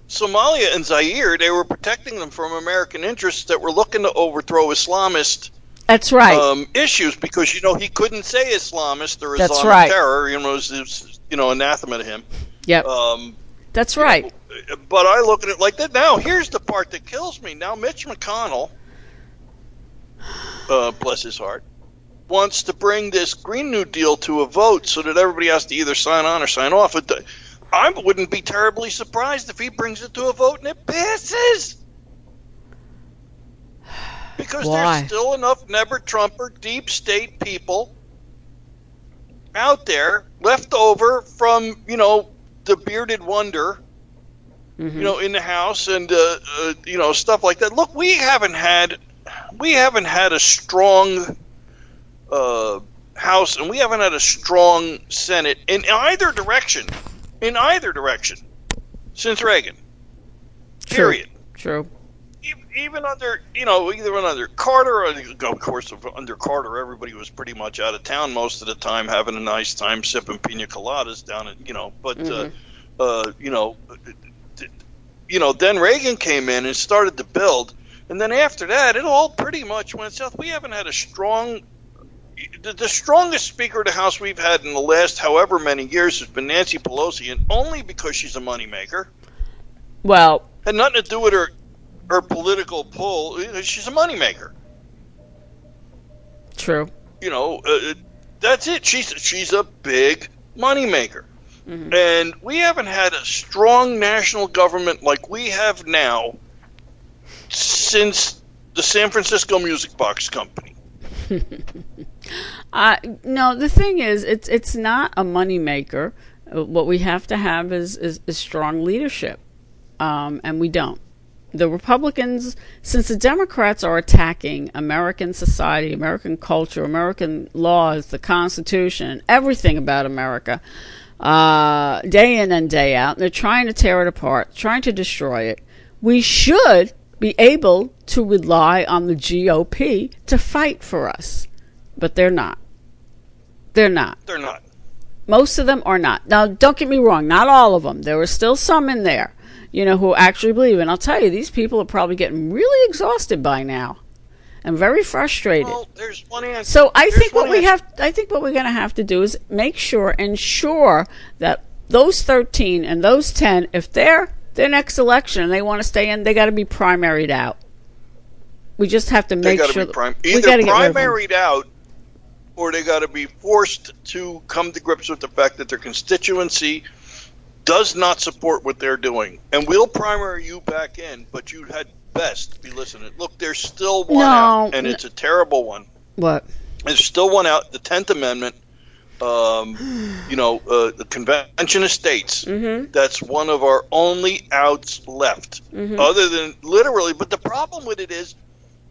S1: Somalia and Zaire, they were protecting them from American interests that were looking to overthrow Islamist
S2: That's right.
S1: um, issues because you know he couldn't say Islamist or Islamic
S2: right.
S1: terror. You know, it was, it was, you know anathema to him.
S2: yep.
S1: Um,
S2: That's right.
S1: but I look at it like that. Now, here's the part that kills me. Now, Mitch McConnell, uh, bless his heart, wants to bring this Green New Deal to a vote so that everybody has to either sign on or sign off. I wouldn't be terribly surprised if he brings it to a vote and it passes. Because
S2: Why?
S1: there's still enough never Trumper deep state people out there left over from, you know, the bearded wonder,
S2: Mhm.
S1: you know, in the house and uh, uh, you know stuff like that. Look, we haven't had we haven't had a strong uh, house and we haven't had a strong Senate in either direction, in either direction, since Reagan.
S2: True.
S1: Period.
S2: True.
S1: E- Even under, you know, either under Carter or, of course, under Carter, everybody was pretty much out of town most of the time, having a nice time sipping pina coladas down at, you know, but,
S2: Mhm.
S1: uh, uh, you know, you know, then Reagan came in and started to build, and then after that, it all pretty much went south. We haven't had a strong, the, strongest Speaker of the House we've had in the last however many years has been Nancy Pelosi, and only because she's a moneymaker.
S2: Well,
S1: Had nothing to do with her her political pull. She's a moneymaker.
S2: true.
S1: You know, uh, that's it. She's she's a big moneymaker.
S2: Mhm.
S1: And we haven't had a strong national government like we have now since the San Francisco Music Box Company.
S2: Uh, no, the thing is, it's it's not a moneymaker. Uh, What we have to have is is, is strong leadership, um, and we don't. The Republicans, since the Democrats are attacking American society, American culture, American laws, the Constitution, everything about America, uh, day in and day out, and they're trying to tear it apart, trying to destroy it. We should be able to rely on the GOP to fight for us but they're not. They're not.
S1: They're not.
S2: Most of them are not. Now, don't get me wrong, not all of them. There are still some in there, you know, who actually believe. And I'll tell you, these people are probably getting really exhausted by now and very frustrated.
S1: Well, there's one answer.
S2: So I
S1: There's
S2: think what
S1: one
S2: we
S1: answer.
S2: have, I think what we're going to have to do is make sure, ensure that those 13 and those 10, if they're their next election and they want to stay in, they got to be primaried out. We just have to
S1: They
S2: make
S1: got to
S2: sure
S1: be prim- either
S2: gotta get rid of
S1: primaried out, or they got to be forced to come to grips with the fact that their constituency does not support what they're doing, and we'll primary you back in. But you had best be listening. Look, there's still one
S2: No,
S1: out, and it's a terrible one.
S2: What?
S1: There's still one out. The Tenth Amendment. Um, you know, uh, the Convention of States.
S2: Mm-hmm.
S1: That's one of our only outs left,
S2: Mhm.
S1: other than literally. But the problem with it is,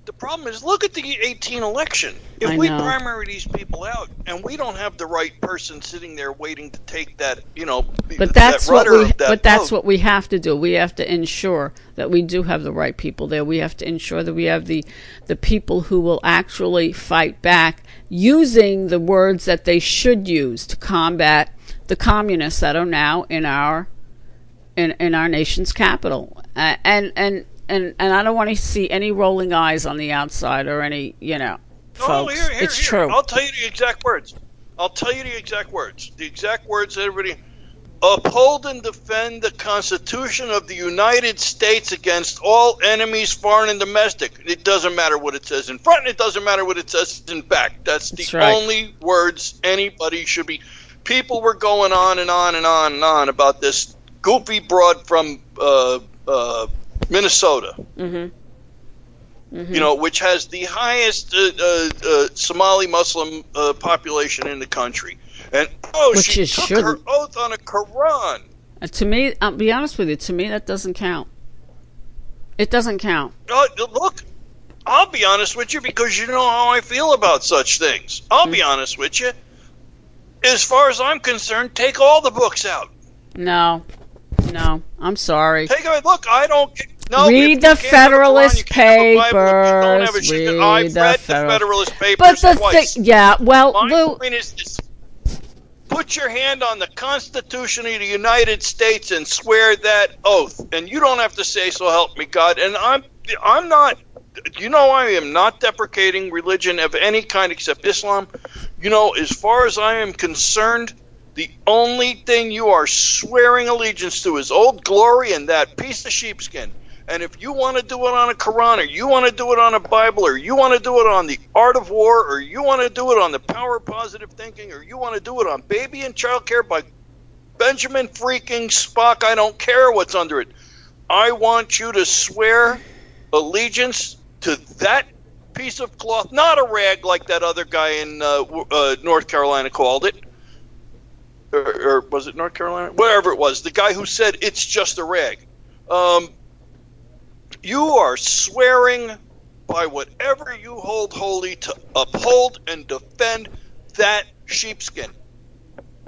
S1: the problem is, look at the 18 election. If we primary these people out, and we don't have the right person sitting there waiting to take that, you know,
S2: But that's
S1: that
S2: what we.
S1: that
S2: But that's
S1: boat.
S2: what we have to do. We have to ensure that we do have the right people there. We have to ensure that we have the the people who will actually fight back using the words that they should use to combat the communists that are now in our in in our nation's capital. Uh, and and and and I don't want to see any rolling eyes on the outside or any you know.
S1: Oh,
S2: Folks,
S1: here, here,
S2: it's
S1: here.
S2: true.
S1: I'll tell you the exact words. I'll tell you the exact words. The exact words that everybody uphold and defend the Constitution of the United States against all enemies, foreign and domestic. It doesn't matter what it says in front, it doesn't matter what it says in back. That's the
S2: That's right.
S1: only words anybody should be. People were going on and on and on and on about this goofy broad from uh, uh, Minnesota
S2: hmm
S1: you know, which has the highest uh, uh, uh, Somali Muslim uh, population in the country. And oh,
S2: Which
S1: she took her
S2: shouldn't.
S1: oath on a Quran.
S2: Uh, to me, I'll be honest with you. To me, that doesn't count. It doesn't count.
S1: Uh, look, I'll be honest with you because you know how I feel about such things. I'll be
S2: Hmm.
S1: honest with you. As far as I'm concerned, take all the books out.
S2: No, no. I'm sorry.
S1: Take it. Look, I don't. No,
S2: Read the
S1: can't have a Quran,
S2: Federalist
S1: you can't have a Bible. If you don't have a
S2: Papers. Read
S1: I've
S2: the
S1: read the
S2: Federal-
S1: Federalist
S2: But the
S1: twice.
S2: thing, yeah. Well,
S1: My
S2: Lou,
S1: point is this. Put your hand on the Constitution of the United States and swear that oath. And you don't have to say, so help me God. And I'm I'm not you know I am not deprecating religion of any kind except Islam. You know, as far as I am concerned, the only thing you are swearing allegiance to is old glory and that piece of sheepskin. And if you want to do it on a Quran, or you want to do it on a Bible, or you want to do it on the art of war, or you want to do it on the power of positive thinking, or you want to do it on baby and child care, by Benjamin freaking Spock, I don't care what's under it. I want you to swear allegiance to that piece of cloth, not a rag like that other guy in uh, uh, North Carolina called it. Or, or, was it North Carolina? Wherever it was, the guy who said it's just a rag. Um, you are swearing by whatever you hold holy to uphold and defend that sheepskin.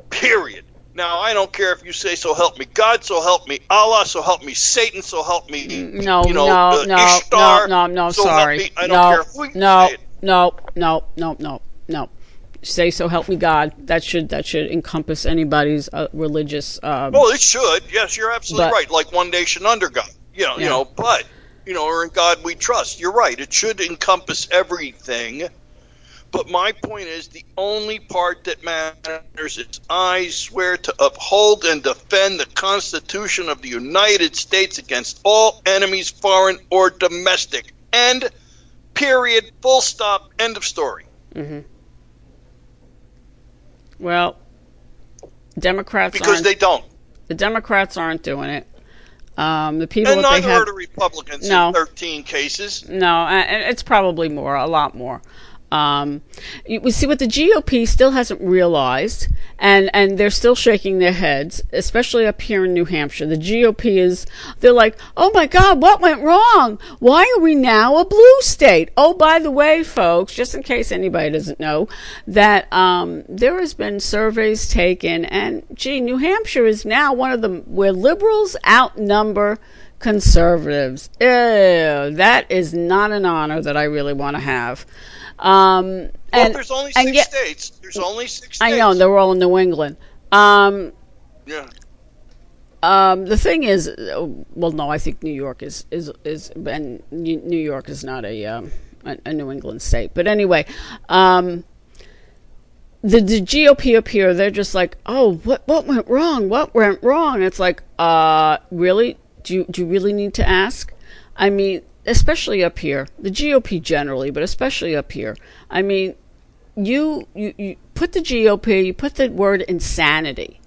S1: Period. Now, I don't care if you say, so help me God, so help me Allah, so help me Satan, so help me,
S2: no,
S1: you know,
S2: no,
S1: uh,
S2: no,
S1: Ishtar,
S2: no, no, no,
S1: so
S2: sorry.
S1: I don't
S2: no,
S1: care who you
S2: no, no, no, no, no, no. Say so help me God. That should that should encompass anybody's uh, religious. Um,
S1: Well, it should. Yes, you're absolutely
S2: But-
S1: right. Like one nation under God. You know, you know, but you know, or in God we trust. You're right. It should encompass everything. But my point is the only part that matters is I swear to uphold and defend the Constitution of the United States against all enemies, foreign or domestic. End. Period. Full stop. End of story. Mm-hmm.
S2: Well, Democrats
S1: Because they don't.
S2: the Democrats aren't doing it. Um, the people
S1: And
S2: that they
S1: neither
S2: have.
S1: are the Republicans
S2: No.
S1: in 13 cases.
S2: No, and it's probably more, a lot more. Um, we see what the GOP still hasn't realized, and, and they're still shaking their heads, especially up here in New Hampshire. The GOP is, they're like, oh my God, what went wrong? Why are we now a blue state? Oh, by the way, folks, just in case anybody doesn't know, that um, there has been surveys taken, and gee, New Hampshire is now one of the where liberals outnumber conservatives. Ew, that is not an honor that I really want to have. Um,
S1: Well,
S2: and
S1: there's only
S2: and
S1: six
S2: yet-
S1: states. There's only six states.
S2: I know they're all in New England. Um,
S1: Yeah.
S2: um, the thing is, well, no, I think New York is is is and New York is not a um, a New England state. But anyway, um, the the GOP up here, they're just like, oh, what what went wrong? What went wrong? It's like, uh, really? Do you do you really need to ask? I mean, especially up here, the GOP generally, but especially up here. I mean, you you, you put the GOP, you put the word insanity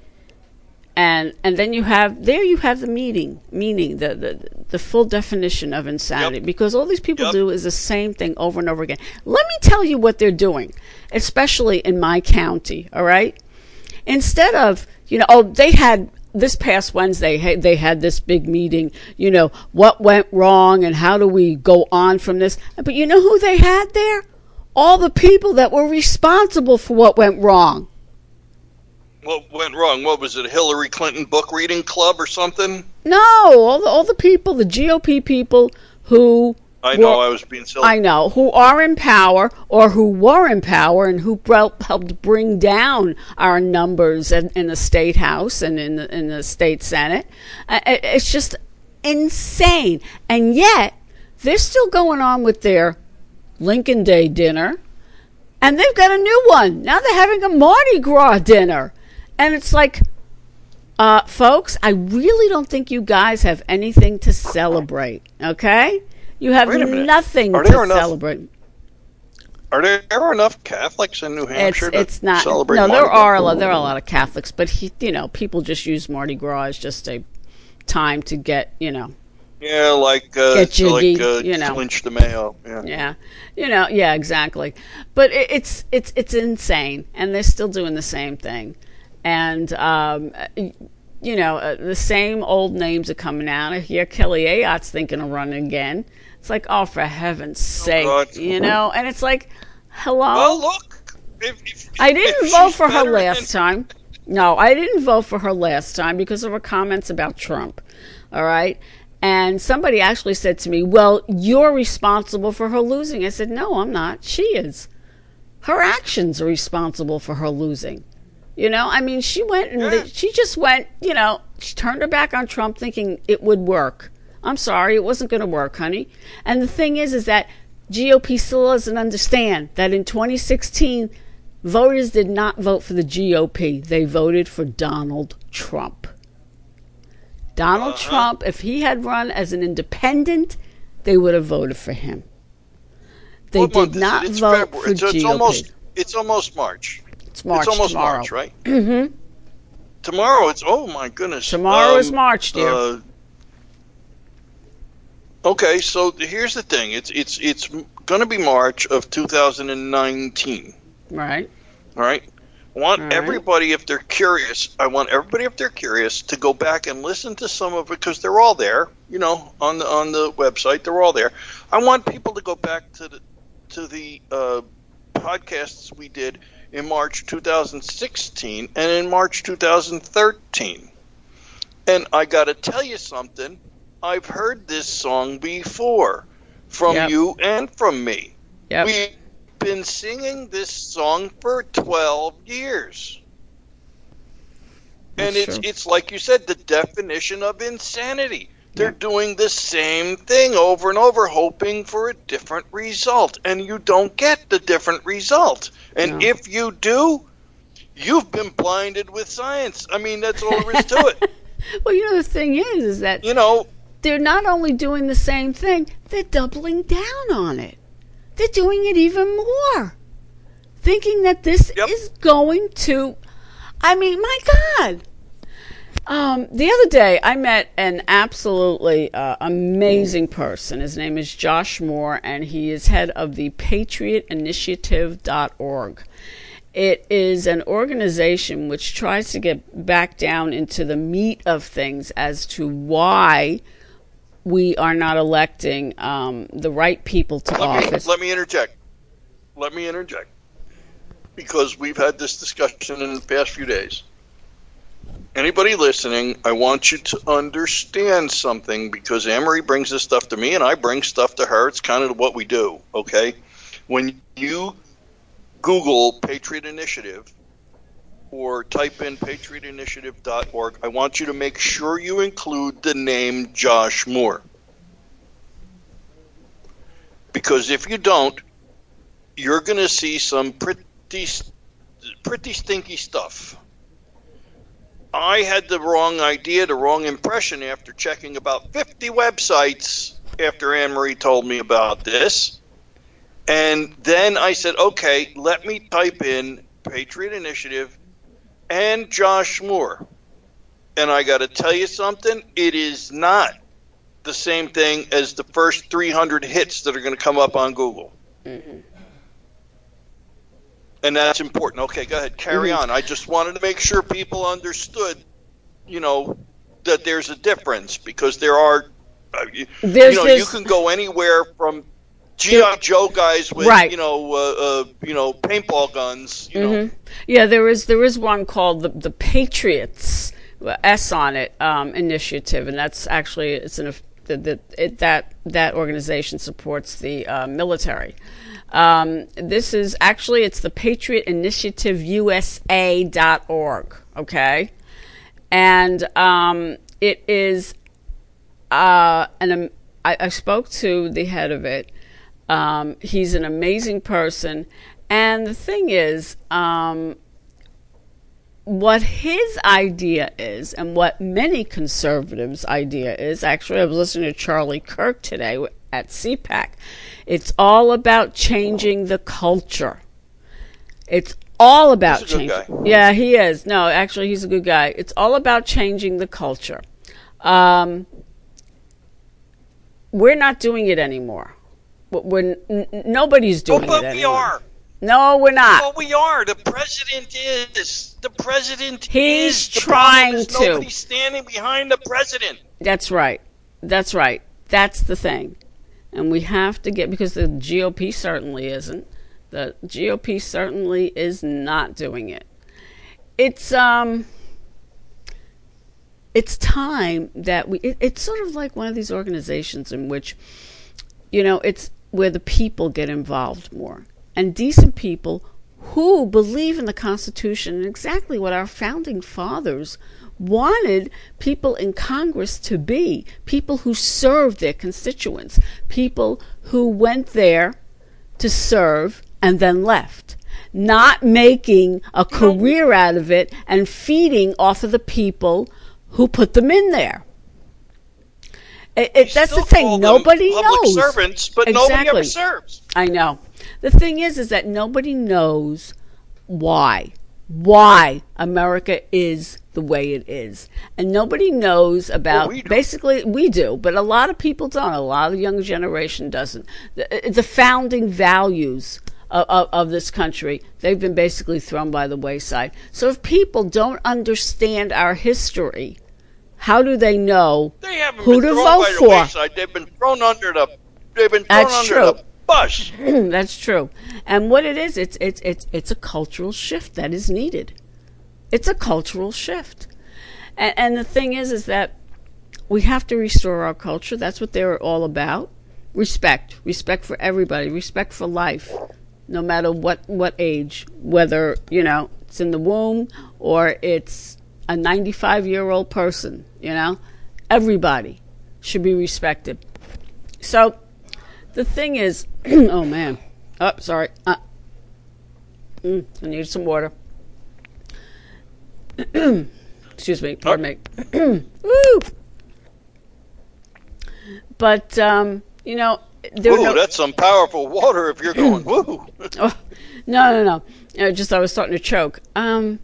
S2: and and then you have there you have the meaning meaning the the, the full definition of insanity
S1: Yep.
S2: because all these people
S1: Yep.
S2: do is the same thing over and over again let me tell you what they're doing especially in my county all right instead of you know oh they had this past wednesday they had this big meeting you know what went wrong and how do we go on from this but you know who they had there all the people that were responsible for what went wrong
S1: What went wrong? What was it? Hillary Clinton book reading club or something?
S2: No, all the all the people, the GOP people who
S1: I know I was being silly.
S2: I know who are in power or who were in power and who helped bring down our numbers in, in the state house and in the in the state senate. Uh, it- it's just insane, and yet they're still going on with their Lincoln Day dinner, and they've got a new one now. They're having a Mardi Gras dinner, and it's like. Uh, folks, I really don't think you guys have anything to celebrate. Okay, you have
S1: Wait a minute.
S2: nothing
S1: Are
S2: to
S1: there enough
S2: celebrate.
S1: Are there ever enough Catholics in New
S2: It's
S1: Hampshire to
S2: it's not.
S1: celebrate
S2: No, there
S1: Mardi Gras?
S2: are a lot, there are a lot of Catholics, but he, you know, people just use Mardi Gras as just a time to get, you know,
S1: Yeah, like uh,
S2: Get jiggy,
S1: like uh,
S2: you know.
S1: Lynch the Mayo. Yeah.
S2: yeah, you know, yeah, exactly. But it, it's it's it's insane, and they're still doing the same thing, and um, you know, uh, the same old names are coming out. I hear Kelly Ayotte's thinking of running again. It's like, oh, for heaven's oh, sake,
S1: God.
S2: you know, and it's like, hello.
S1: Well, look. If, if,
S2: I didn't vote for her last
S1: than-
S2: time. No, I didn't vote for her last time because of her comments about Trump. All right. And somebody actually said to me, Well, you're responsible for her losing. I said, No, I'm not. She is. Her actions are responsible for her losing. You know, I mean, she went and
S1: Yeah.
S2: she just went, you know, she turned her back on Trump thinking it would work. I'm sorry, it wasn't going to work, honey. And the thing is, is that GOP still doesn't understand that in 2016, voters did not vote for the GOP. They voted for Donald Trump. Donald
S1: Uh-huh.
S2: Trump, if he had run as an independent, they would have voted for him. They
S1: What
S2: did
S1: is
S2: not
S1: it? It's
S2: vote
S1: February.
S2: for
S1: it's, it's
S2: GOP.
S1: almost it's almost March.
S2: it's March
S1: it's almost
S2: tomorrow.
S1: March, right? tomorrow it's oh my goodness.
S2: Tomorrow is
S1: Um,
S2: March, dear.
S1: uh, okay, so here's the thing. It's it's it's going to be March of 2019.
S2: right.
S1: All right. I want
S2: right.
S1: everybody, if they're curious, I want everybody, if they're curious, to go back and listen to some of it because they're all there. You know, on the on the website, they're all there. I want people to go back to the to the uh, podcasts we did in March 2016 and in March 2013. And I got to tell you something. I've heard this song before from
S2: Yep.
S1: you and from me.
S2: Yep.
S1: We've been singing this song for 12 years. And
S2: That's
S1: it's
S2: true.
S1: it's like you said the definition of insanity. They're doing the same thing over and over hoping for a different result and you don't get the different result. And
S2: No.
S1: if you do, you've been blinded with science. I mean, that's all there is to it.
S2: Well, you know the thing is, is that
S1: You know,
S2: they're not only doing the same thing, they're doubling down on it. They're doing it even more. Thinking that this
S1: Yep.
S2: is going to I mean, my God. Um, the other day, I met an absolutely uh, amazing person. His name is Josh Moore, and he is head of the PatriotInitiative.org. It is an organization which tries to get back down into the meat of things as to why we are not electing um, the right people to
S1: let me,
S2: office.
S1: let me interject. Let me interject. Because we've had this discussion in the past few days. Anybody listening, I want you to understand something because Anne Marie brings this stuff to me and I bring stuff to her. It's kind of what we do, okay? When you Google Patriot Initiative or type in patriotinitiative.org, I want you to make sure you include the name Josh Moore. Because if you don't, you're going to see some pretty pretty stinky stuff. I had the wrong idea, the wrong impression after checking about 50 websites after Anne Marie told me about this. And then I said, okay, let me type in Patriot Initiative and Josh Moore. And I got to tell you something, it is not the same thing as the first 300 hits that are going to come up on Google. And that's important. Okay, go ahead. Carry
S2: Mhm.
S1: on. I just wanted to make sure people understood, you know, that there's a difference because there are, uh, you,
S2: There's
S1: you know, you can go anywhere from GI Joe guys with,
S2: Right.
S1: you know, uh, uh, you know, paintball guns, you know.
S2: Mhm. Yeah, there is there is one called the the Patriots S on it um, initiative, and that's actually it's an the, the, it, that that organization supports the uh, military. Um, this is actually it's the Patriot Initiative USA.org. Okay, and um, it is uh, and um, I, I spoke to the head of it. Um, he's an amazing person, and the thing is, um, what his idea is, and what many conservatives' idea is. Actually, I was listening to Charlie Kirk today at CPAC. It's all about changing the culture. It's all about
S1: He's a good
S2: changing. Yeah, he is. No, actually, he's a good guy. It's all about changing the culture. Um, we're not doing it anymore. But We're, n- nobody's
S1: Oh,
S2: doing
S1: but
S2: it
S1: we
S2: anymore.
S1: are.
S2: No, we're not.
S1: Well, we are. The president is. The president
S2: He's
S1: is.
S2: Trying to.
S1: Nobody's standing behind the president.
S2: That's right. That's right. That's the thing. And we have to get because the GOP certainly isn't. The GOP certainly is not doing it. It's um it's time that we it, it's sort of like one of these organizations in which you know, it's where the people get involved more. And decent people who believe in the Constitution and exactly what our founding fathers wanted people in Congress to be people who served their constituents, people who went there to serve and then left, not making a career out of it and feeding off of the people who put them in there. It, that's the thing. Nobody
S1: public
S2: knows.
S1: servants, but nobody ever
S2: Exactly.
S1: serves.
S2: I know. The thing is, is that nobody knows why. why America is the way it is. And nobody knows about
S1: we
S2: basically we do, but a lot of people don't. A lot of the younger generation doesn't. The, uh, the founding values of, of, of this country, they've been basically thrown by the wayside. So if people don't understand our history, how do they know
S1: They
S2: who to vote
S1: by the
S2: for?
S1: wayside. They've been thrown under the. They've been thrown
S2: That's
S1: under
S2: true.
S1: the bus.
S2: That's true. And what it is, it's it's it's it's a cultural shift that is needed. It's a cultural shift. And and the thing is is that we have to restore our culture. That's what they're all about. Respect. Respect for everybody. Respect for life. No matter what what age, whether, you know, it's in the womb or it's a 95-year-old person, you know? Everybody should be respected. So, the thing is, oh man, oh sorry, uh, mm, I need some water. Excuse me, pardon me. Woo! But um, you know, there
S1: Ooh,
S2: no,
S1: that's some powerful water if you're going, woo.
S2: oh, no, no, no. Just I was starting to choke. Um,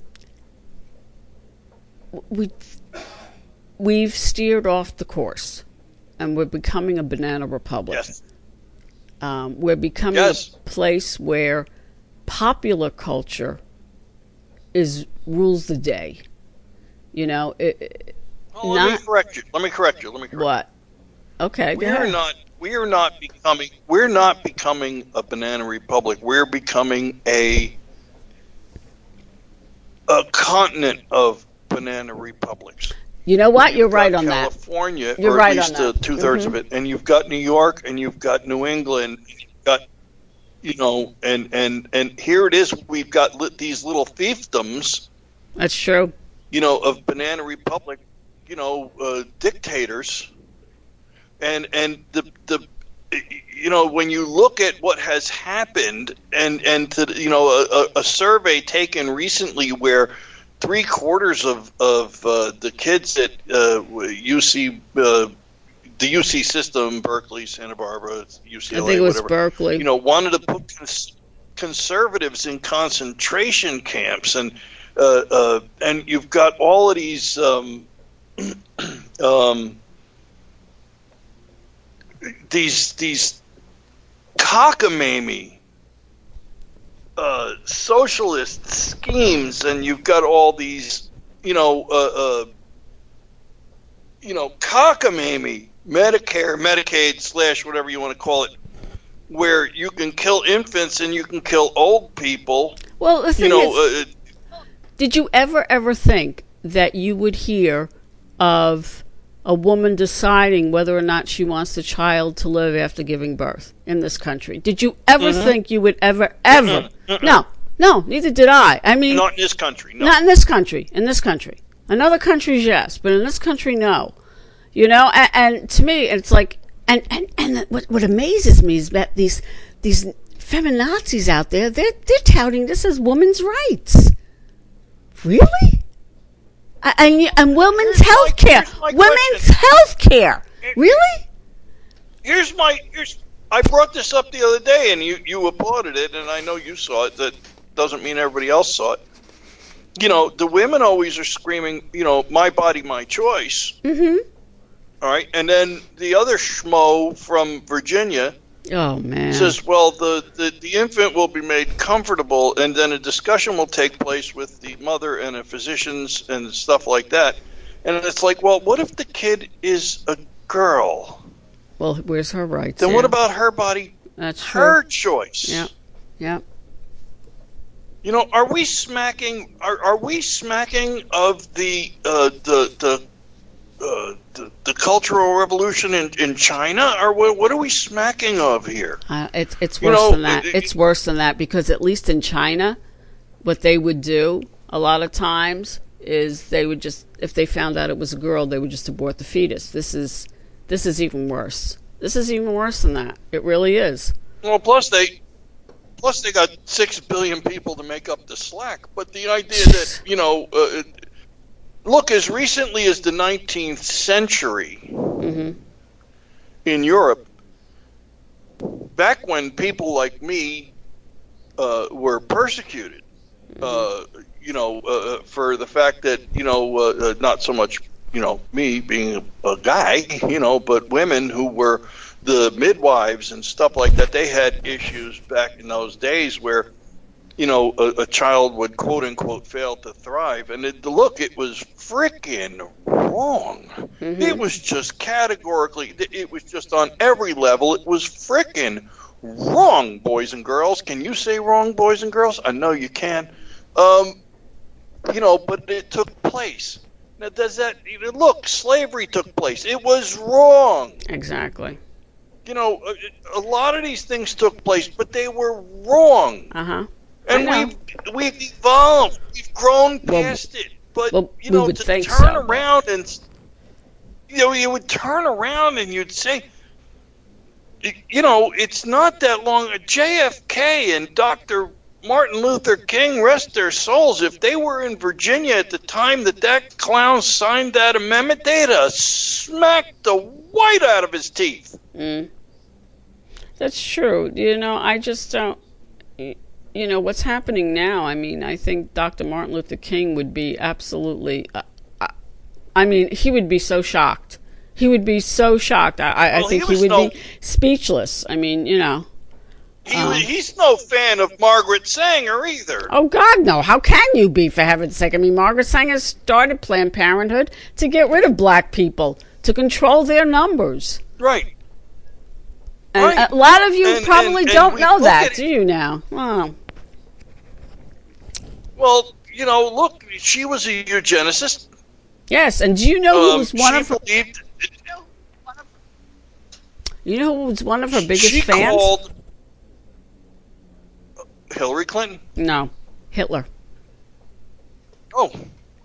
S2: we we've steered off the course, and we're becoming a banana republic.
S1: yes.
S2: Um, we're becoming
S1: Yes.
S2: a place where popular culture is rules the day. You know, it, it-
S1: Well, let me correct you. Let me correct you. Let me correct
S2: what? Okay, go
S1: We're
S2: ahead.
S1: not. We are not becoming. We're not becoming a banana republic. We're becoming a a continent of banana republics.
S2: You know what? You're right on that.
S1: California,
S2: You're
S1: or
S2: right
S1: at least.
S2: Mm-hmm.
S1: two thirds of it, and you've got New York, and you've got New England, you've got you know, and and and here it is. We've got li- these little fiefdoms,
S2: That's true.
S1: you know, of banana republic, you know, uh, dictators, and and the the you know when you look at what has happened and and to, you know a- a survey taken recently where three quarters of of uh, the kids at uh, UC uh, the UC system Berkeley Santa Barbara UCLA
S2: I think it was
S1: whatever
S2: Berkeley.
S1: you know wanted to put cons- conservatives in concentration camps and uh, uh, and you've got all of these um, um, these these cockamamie uh, socialist schemes, and you've got all these, you know, uh, uh, you know, cockamamie Medicare, Medicaid slash whatever you want to call it, where you can kill infants and you can kill old people.
S2: well, the
S1: You
S2: thing
S1: know,
S2: is,
S1: uh,
S2: did you ever ever think that you would hear of a woman deciding whether or not she wants the child to live after giving birth in this country? Did you ever
S1: Mm-hmm.
S2: think you would ever ever? No, no, neither did I. I mean,
S1: not in this country. No.
S2: Not in this country. In this country. In other countries, yes, but in this country, no. You know, and, and to me, it's like, and and and what what amazes me is that these these feminazis out there, they're they're touting this as women's rights. Really? And and women's health care, women's health care. Really?
S1: here's my here's I brought this up the other day and you you applauded it and I know you saw it that doesn't mean everybody else saw it. You know, the women always are screaming, you know, my body my choice.
S2: Mm-hmm.
S1: All right? And then the other schmo from Virginia
S2: Oh man.
S1: says, well, the, the, the infant will be made comfortable, and then a discussion will take place with the mother and the physicians and stuff like that. And it's like, well, what if the kid is a girl?
S2: well, where's her rights?
S1: Then
S2: yeah.
S1: what about her body,
S2: That's true.
S1: her choice?
S2: Yeah. Yeah.
S1: You know, are we smacking? Are, are we smacking of the uh, the the, uh, the the cultural revolution in, in China? Or what, what are we smacking of here?
S2: Uh, it's it's
S1: You
S2: worse
S1: know,
S2: than that.
S1: it-
S2: it's worse than that because at least in China, what they would do a lot of times is they would just if they found out it was a girl, they would just abort the fetus. This is this is even worse. This is even worse than that. It really is.
S1: Well, plus they, plus they got six billion people to make up the slack. But the idea that you know, uh, look, as recently as the 19th century
S2: hmm
S1: in Europe, back when people like me uh, were persecuted, uh, you know, uh, for the fact that you know, uh, uh, not so much you know me being a guy, you know, but women who were the midwives and stuff like that. They had issues back in those days where you know, a, a, child would quote unquote fail to thrive. And it, look, it was freaking wrong. Mm-hmm. It was just categorically, it was just on every level, it was freaking wrong, boys and girls. Can you say wrong, boys and girls? I know you can. Um, you know, but it took place. Now, does that look? Slavery took place. It was wrong.
S2: Exactly.
S1: You know, a, a lot of these things took place, but they were wrong.
S2: Uh huh
S1: and we've we've evolved. We've grown past well, it. But well, you know, to turn
S2: so.
S1: around and you know, you would turn around and you'd say, you know, it's not that long. JFK and Dr. Martin Luther King, rest their souls. If they were in Virginia at the time that that clown signed that amendment, they'd have smacked the white out of his teeth.
S2: Mm. That's true. You know, I just don't you know what's happening now i mean i think dr martin luther king would be absolutely uh, uh, i mean he would be so shocked. He would be so shocked. I, I, well, think he, he would no, be speechless. I mean you know
S1: he, um, he's no fan of margaret sanger either.
S2: Oh god no. How can you be for heaven's sake? I mean margaret sanger started planned parenthood to get rid of black people to control their numbers.
S1: Right
S2: and right. a lot of you and, probably and, don't know that, do you now? Oh.
S1: Well, you know, look, she was a eugenicist.
S2: Yes, and do you know who um, was one of her? Believed, you know who was one of her biggest
S1: she
S2: fans?
S1: Called Hillary Clinton.
S2: No, Hitler.
S1: Oh,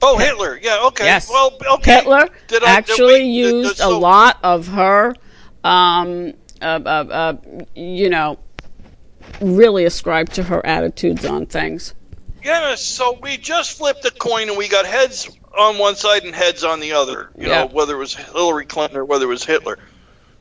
S1: oh, Hitler. Yeah, okay.
S2: Yes.
S1: Well, okay.
S2: Hitler did I, actually did we, used did, so, a lot of her, um, uh, uh, uh, you know, really ascribed to her attitudes on things.
S1: Yeah, so we just flipped a coin and we got heads on one side and heads on the other. You yeah. know, whether it was Hillary Clinton or whether it was Hitler.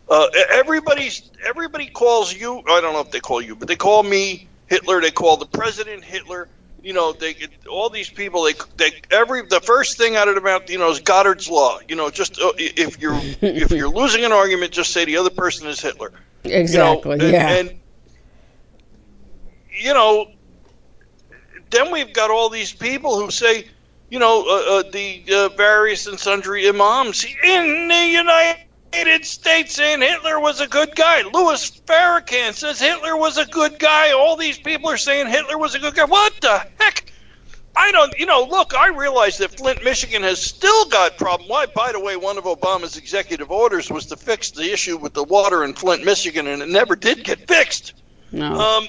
S1: Uh, everybody's everybody calls you. I don't know if they call you, but they call me Hitler. They call the president Hitler. You know, they all these people. They they every the first thing out of their mouth, you know, is Goddard's law. You know, just uh, if you're if you're losing an argument, just say the other person is Hitler.
S2: Exactly.
S1: You know, and,
S2: yeah.
S1: And you know, then we've got all these people who say, you know, uh, uh, the uh, various and sundry imams in the United States saying Hitler was a good guy. Louis Farrakhan says Hitler was a good guy. All these people are saying Hitler was a good guy. What the heck? I don't, you know, look, I realize that Flint, Michigan has still got problem. Why, by the way, one of Obama's executive orders was to fix the issue with the water in Flint, Michigan, and it never did get fixed.
S2: No.
S1: Um,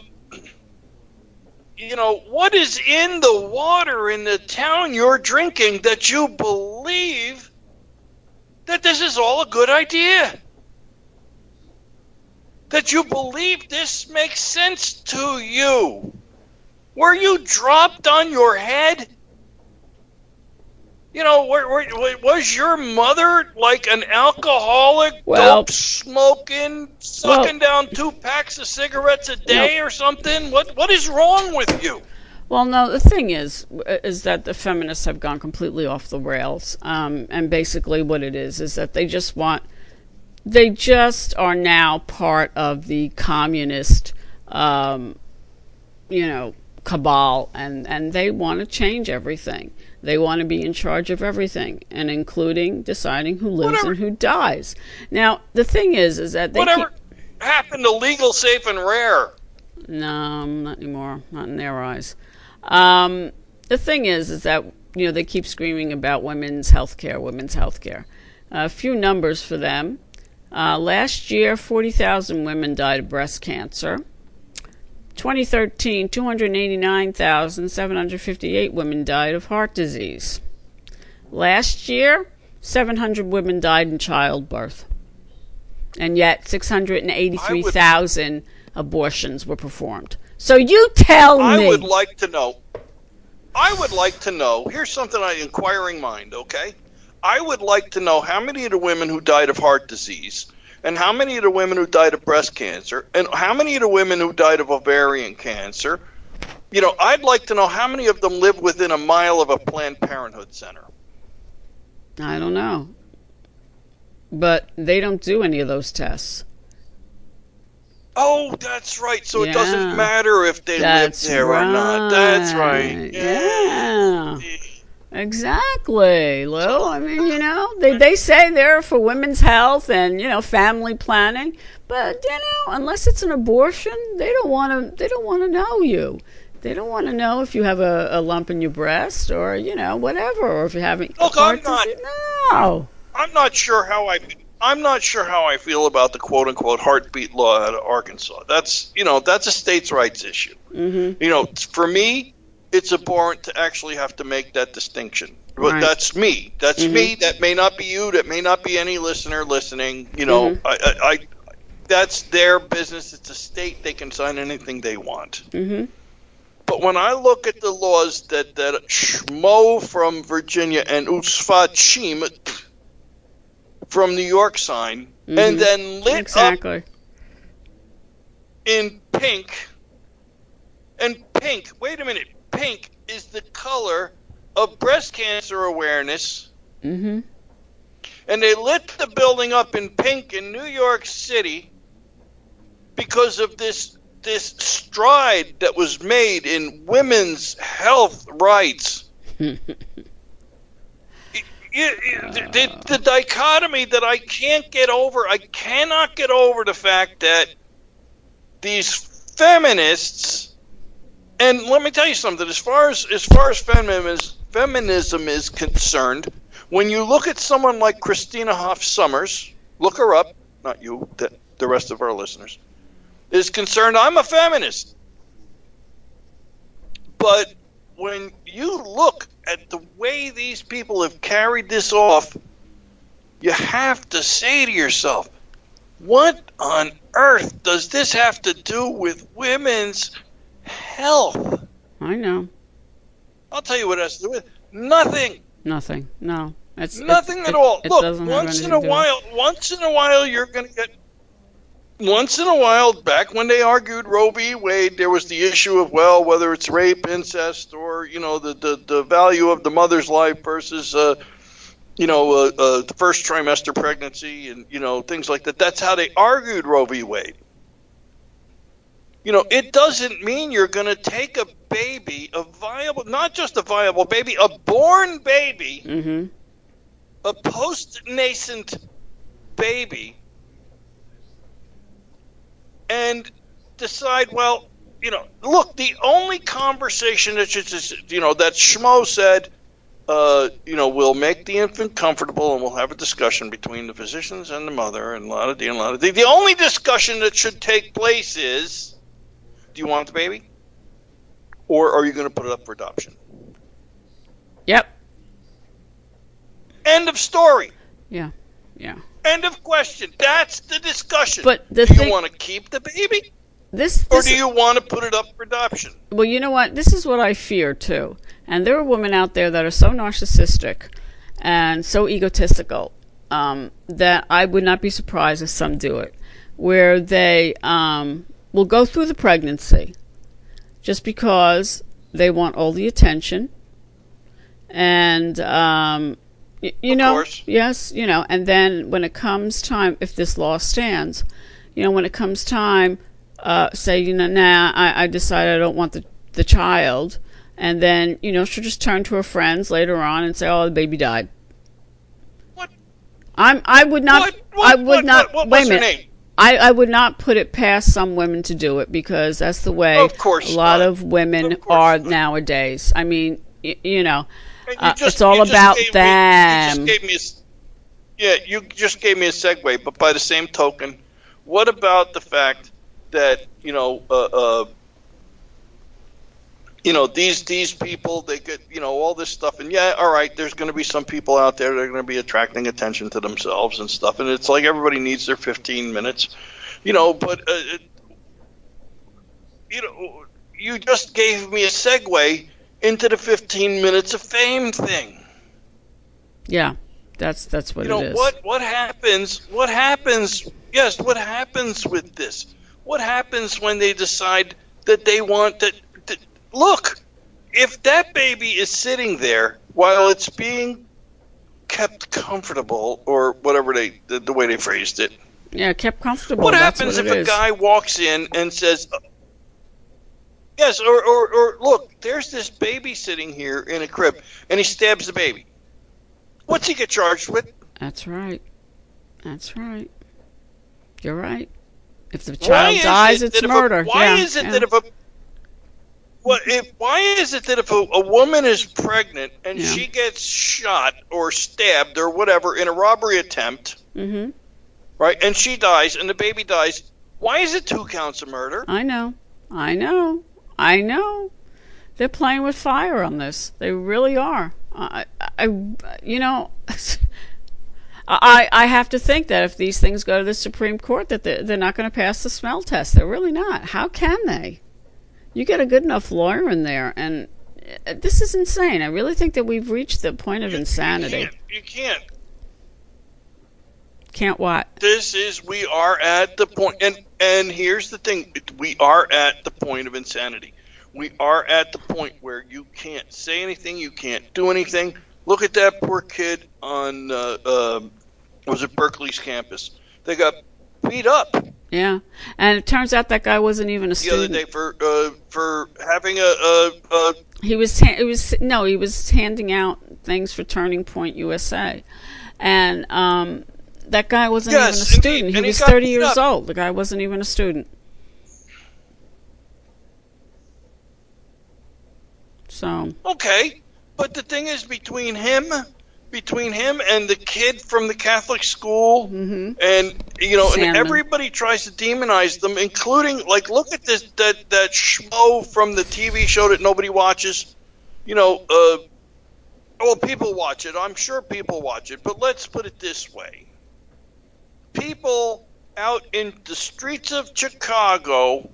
S1: you know, what is in the water in the town you're drinking that you believe that this is all a good idea? That you believe this makes sense to you? Were you dropped on your head? You know, were, were, was your mother like an alcoholic, well, dope smoking, sucking well, down two packs of cigarettes a day no. or something? What What is wrong with you?
S2: Well, no. The thing is, is that the feminists have gone completely off the rails, um, and basically what it is is that they just want, they just are now part of the communist, um, you know, cabal, and and they want to change everything. They want to be in charge of everything, and including deciding who lives Whatever. and who dies. Now, the thing is, is that they
S1: Whatever
S2: keep...
S1: happened to legal, safe, and rare?
S2: No, not anymore. Not in their eyes. Um, the thing is, is that you know they keep screaming about women's health care, women's health care. A few numbers for them. Uh, last year, 40,000 women died of breast cancer. 2013, 289,758 women died of heart disease. Last year, 700 women died in childbirth. And yet, 683,000 abortions were performed. So you tell
S1: I
S2: me.
S1: I would like to know. I would like to know. Here's something on inquiring mind, okay? I would like to know how many of the women who died of heart disease and how many of the women who died of breast cancer, and how many of the women who died of ovarian cancer, You know, I'd like to know how many of them live within a mile of a Planned Parenthood center.
S2: I don't know. But they don't do any of those tests.
S1: Oh, that's right. So
S2: Yeah.
S1: it doesn't matter if they
S2: That's
S1: live there or not. That's right.
S2: Yeah. Exactly, Lou. I mean, you know, they, they say they're for women's health and, you know, family planning, but you know, unless it's an abortion, they don't want to they don't want to know you. They don't want to know if you have a, a lump in your breast or, you know, whatever, or if you're having
S1: Look, I'm not-
S2: No.
S1: I'm not sure how I. I'm not sure how I feel about the quote unquote heartbeat law out of Arkansas. That's you know that's a states' rights issue.
S2: Mm-hmm.
S1: You know, for me, it's abhorrent to actually have to make that distinction. But
S2: Right.
S1: that's me. That's
S2: Mhm.
S1: me. That may not be you. That may not be any listener listening. You know,
S2: Mhm.
S1: I, I, I. That's their business. It's a state. They can sign anything they want.
S2: Mm-hmm.
S1: But when I look at the laws that that Schmo from Virginia and Usfat Shim from New York sign,
S2: Mhm.
S1: and then lit up
S2: Exactly.
S1: in pink, and pink. Wait a minute, pink is the color of breast cancer awareness,
S2: Mm-hmm.
S1: and they lit the building up in pink in New York City because of this this stride that was made in women's health rights. The, the, dichotomy that I can't get over, I cannot get over the fact that these feminists, and let me tell you something, as far as as far as feminism, feminism is concerned, when you look at someone like Christina Hoff Sommers, look her up, not you, the, the rest of our listeners, is concerned, I'm a feminist. But when you look at the way these people have carried this off, you have to say to yourself, what on earth does this have to do with women's health?
S2: I know.
S1: I'll tell you what it has to do with nothing.
S2: Nothing. No. It's
S1: Nothing
S2: it-
S1: at all.
S2: It
S1: Look, once in a while, once in a while, you're going to get. Once in a while, back when they argued Roe v. Wade, there was the issue of well, whether it's rape, incest, or you know the the, the value of the mother's life versus uh, you know uh, uh, the first trimester pregnancy, and you know things like that. That's how they argued Roe v. Wade. You know, it doesn't mean you're going to take a baby, a viable, not just a viable baby, a born baby
S2: Mhm.
S1: a post nascent baby and decide, well, you know, look, the only conversation that should, you know, that Schmo said, uh, you know, we'll make the infant comfortable and we'll have a discussion between the physicians and the mother and a lot of the, and a lot of the. The only discussion that should take place is, do you want the baby? Or are you going to put it up for adoption?
S2: Yep.
S1: End of story.
S2: Yeah. Yeah.
S1: End of question. That's the discussion.
S2: But the
S1: do
S2: thing-
S1: you want to keep the baby,
S2: This.
S1: or do you want to put it up for adoption?
S2: Well, you know what? This is what I fear too. And there are women out there that are so narcissistic and so egotistical um, that I would not be surprised if some do it, where they um, will go through the pregnancy just because they want all the attention and um, y- you
S1: Of
S2: know
S1: course.
S2: yes you know and then when it comes time if this law stands you know when it comes time uh, say you know nah I, I decided I don't want the, the child and then you know she'll just turn to her friends later on and say oh the baby died
S1: What?
S2: I'm I would not
S1: What? What?
S2: I would
S1: what,
S2: not
S1: What, what,
S2: wait a minute
S1: name?
S2: I, I would not put it past some women to do it because that's the way
S1: Of course
S2: a lot
S1: not.
S2: of women
S1: Of
S2: are
S1: not.
S2: nowadays. I mean, y- you know, uh,
S1: just-
S2: it's all about
S1: gave me-
S2: them.
S1: you just gave me yeah, you just gave me a segue, but by the same token, what about the fact that you know, uh, uh, you know these these people they get you know all this stuff, and yeah, all right, there's going to be some people out there that are going to be attracting attention to themselves and stuff, and it's like everybody needs their 15 minutes, you know, but uh, you know, you just gave me a segue into the 15 minutes of fame thing.
S2: yeah, that's that's what
S1: you know
S2: it is.
S1: what what happens what happens yes what happens with this what happens when they decide that they want to, that look, if that baby is sitting there while it's being kept comfortable, or whatever they the, the way they phrased it,
S2: Yeah, kept comfortable.
S1: what
S2: That's
S1: happens
S2: what
S1: if a
S2: is.
S1: guy walks in and says, "Yes," or, or or look, there's this baby sitting here in a crib, and he stabs the baby. What's he get charged with?
S2: That's right. That's right. You're right. If the child dies,
S1: it
S2: it's
S1: if a-
S2: murder.
S1: why
S2: yeah,
S1: is it
S2: yeah.
S1: that if a what if why is it that if a, a woman is pregnant and
S2: Yeah.
S1: she gets shot or stabbed or whatever in a robbery attempt,
S2: Mhm.
S1: right, and she dies and the baby dies, why is it two counts of murder?
S2: I know. I know. I know. They're playing with fire on this. They really are. I, I you know, I, I have to think that if these things go to the Supreme Court, that they're, they're not going to pass the smell test. They're really not. How can they? You get a good enough lawyer in there, and uh, this is insane. I really think that we've reached the point of insanity.
S1: You can't. You can't.
S2: Can't what?
S1: This is we are at the point, and and here's the thing: we are at the point of insanity. We are at the point where you can't say anything, you can't do anything. Look at that poor kid on uh, uh, was it Berkeley's campus? They got beat up
S2: Yeah, and it turns out that guy wasn't even a student.
S1: the other day for uh, for having a, a, a
S2: He was ha- it was no, he was handing out things for Turning Point USA, and um, that guy wasn't
S1: Yes,
S2: even a
S1: indeed,
S2: student. He
S1: and
S2: was
S1: got
S2: thirty years
S1: up.
S2: old. The guy wasn't even a student. So
S1: Okay, but the thing is, between him, between him and the kid from the Catholic school,
S2: Mhm.
S1: and you know, and everybody tries to demonize them, including like, look at this that that schmo from the TV show that nobody watches. You know, uh, well, people watch it. I'm sure people watch it, but let's put it this way: people out in the streets of Chicago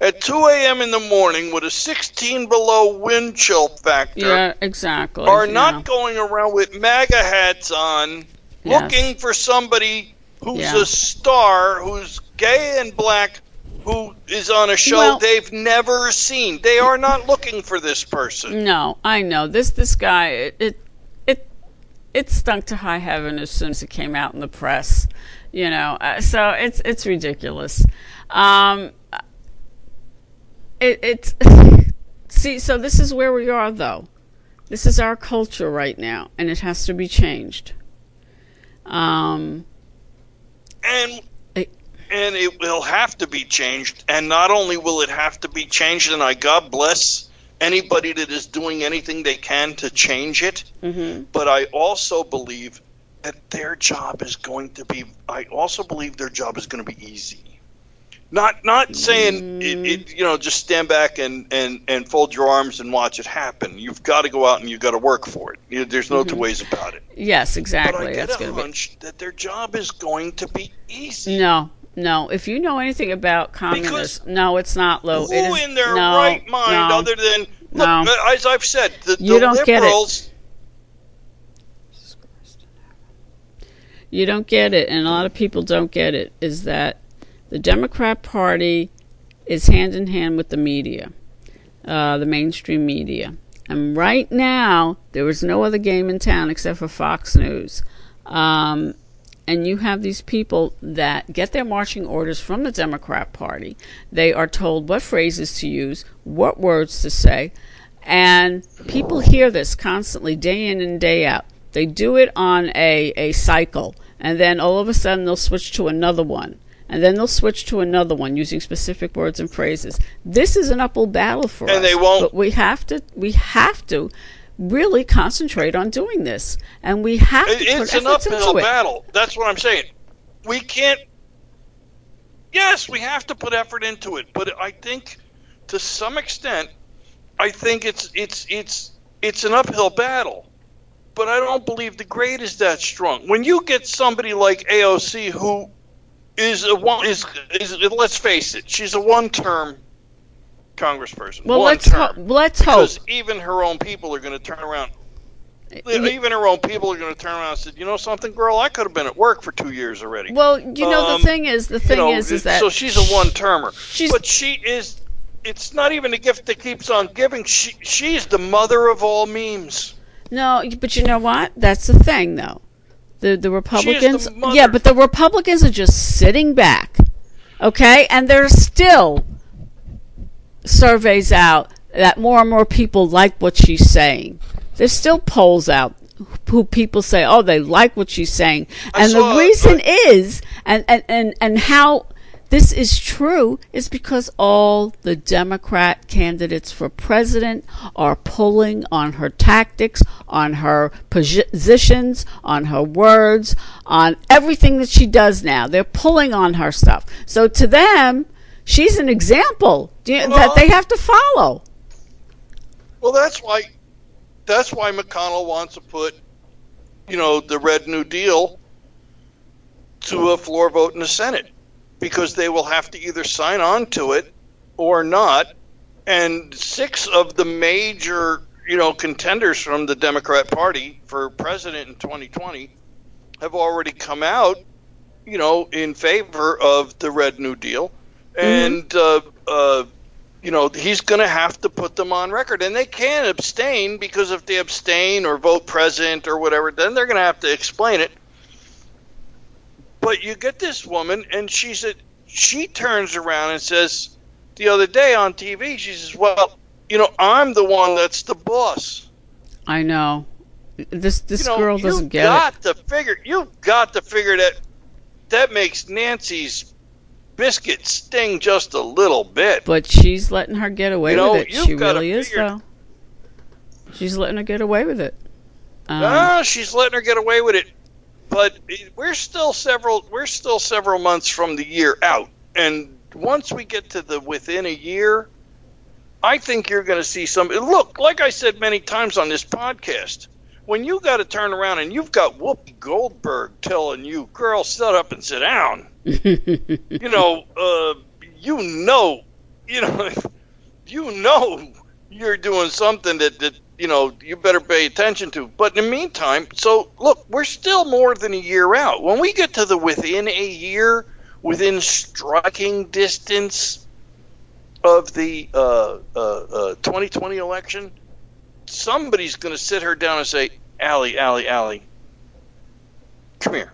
S1: at 2 a.m. in the morning with a 16 below wind chill factor
S2: yeah, exactly.
S1: are
S2: yeah.
S1: not going around with MAGA hats on
S2: Yes.
S1: looking for somebody who's
S2: Yeah.
S1: a star, who's gay and black, who is on a show
S2: Well-
S1: they've never seen. They are not looking for this person.
S2: No, I know this. This guy, it, it, it, it stunk to high heaven as soon as it came out in the press. You know, uh, so it's it's ridiculous. Um, it, it's see. So this is where we are, though. This is our culture right now, and it has to be changed. Um,
S1: And
S2: It-
S1: and it will have to be changed. And not only will it have to be changed, and I God bless anybody that is doing anything they can to change it.
S2: mhm.
S1: but I also believe that their job is going to be. I also believe their job is going to be easy. Not not saying it, it, you know just stand back and, and, and fold your arms and watch it happen. You've got to go out and you've got to work for it. You there's no two ways about it.
S2: Yes, exactly.
S1: But I get
S2: That's
S1: a
S2: to be.
S1: that their job is going to be easy.
S2: No, no. If you know anything about communists, no, it's not, low.
S1: Who
S2: it is,
S1: in their
S2: no,
S1: right mind,
S2: no.
S1: other than
S2: No.
S1: look, uh, as I've said, the,
S2: You
S1: the
S2: don't get it. you don't get it, and a lot of people don't get it, is that the Democrat Party is hand in hand with the media, uh, the mainstream media. And right now, there is no other game in town except for Fox News. Um, and you have these people that get their marching orders from the Democrat Party. They are told what phrases to use, what words to say, and people hear this constantly, day in and day out. They do it on a, a cycle, and then all of a sudden they'll switch to another one, and then they'll switch to another one using specific words and phrases. This is an uphill battle for us.
S1: And they won't-
S2: But we have to. We have to really concentrate on doing this, and we have to
S1: It-
S2: put
S1: it's an
S2: efforts
S1: uphill
S2: into it.
S1: battle. That's what I'm saying. We can't. Yes, we have to put effort into it, but I think, to some extent, I think it's it's it's it's an uphill battle. But I don't believe the grade is that strong. When you get somebody like AOC who is a one is is let's face it, she's a one-term congressperson.
S2: Well,
S1: one
S2: let's hope. Let's hope.
S1: Because even her own people are going to turn around even her own people are going to turn around and say, "You know something, girl? I could have been at work for two years already."
S2: Well, you know
S1: Um,
S2: the thing is, the
S1: You
S2: thing
S1: know,
S2: is, is that
S1: so she's a one-termer, but she is it's not even a gift that keeps on giving. She, she's the mother of all memes.
S2: No, but you know what? That's the thing, though. The the Republicans,
S1: the
S2: yeah, but the Republicans are just sitting back, okay, and they're still surveys out that more and more people like what she's saying. There's still polls out who people say, oh, they like what she's saying,
S1: I
S2: and the reason is, and and and and how this is true is because all the Democrat candidates for president are pulling on her tactics, on her positions, on her words, on everything that she does now. They're pulling on her stuff. So to them, she's an example you- that they have to follow.
S1: Well, that's why that's why McConnell wants to put, you know, the Red New Deal to a floor vote in the Senate because they will have to either sign on to it or not. And six of the major, you know, contenders from the Democrat Party for president in 2020 have already come out, you know, in favor of the Red New Deal. And, uh, uh, you know, he's going to have to put them on record. And they can't abstain because if they abstain or vote present or whatever, then they're going to have to explain it. But you get this woman, and she's a, she turns around and says, the other day on TV, she says, "Well, you know, I'm the one that's the boss."
S2: I know. This this
S1: you know,
S2: girl doesn't
S1: you've
S2: get
S1: got
S2: it.
S1: to figure. You've got to figure that that makes Nancy's biscuit sting just a little bit.
S2: But she's letting her get away
S1: You know,
S2: with it. She really is,
S1: figure-
S2: though. She's letting her get away with it. Um,
S1: Ah, she's letting her get away with it. But we're still several we're still several months from the year out, and once we get to the within a year, I think you're going to see some. Look, like I said many times on this podcast, when you got to turn around and you've got Whoopi Goldberg telling you, "Girl, shut up and sit down," you know, uh, you know, you know, you know, you're doing something that that you know you better pay attention to. But in the meantime, so look, we're still more than a year out. When we get to the within a year, within striking distance of the uh, uh, uh, 2020 election, somebody's going to sit her down and say, "Allie, Allie, Allie, come here,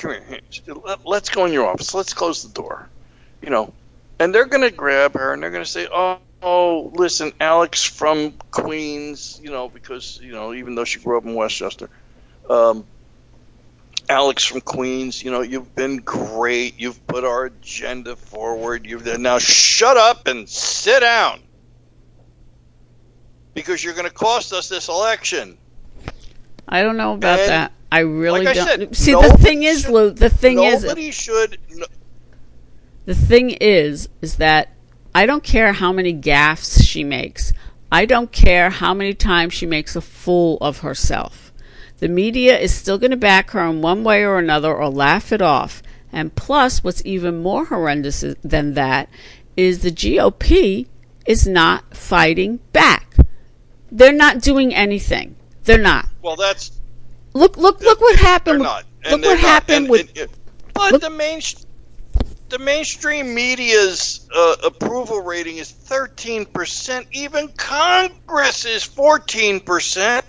S1: come here. here. Let- Let's go in your office. Let's close the door." You know, and they're going to grab her and they're going to say, "Oh." Oh, listen, Alex from Queens, you know, because, you know, even though she grew up in Westchester, um, Alex from Queens, you know, you've been great. You've put our agenda forward. You've now shut up and sit down because you're going to cost us this election.
S2: I don't know about
S1: And,
S2: that. I really
S1: like
S2: don't.
S1: said,
S2: See, the thing is,
S1: should-
S2: Lou. The thing is,
S1: Nobody should. No,
S2: the thing is, is that I don't care how many gaffes she makes. I don't care how many times she makes a fool of herself. The media is still going to back her in one way or another or laugh it off. And plus, what's even more horrendous than that is the GOP is not fighting back. They're not doing anything. They're not.
S1: well, that's
S2: Look, look, look what
S1: they're
S2: happened.
S1: not. And
S2: look
S1: they're
S2: what
S1: not.
S2: happened
S1: And-
S2: with.
S1: and- but
S2: look-
S1: the main, the mainstream media's uh, approval rating is thirteen percent. Even Congress is fourteen percent.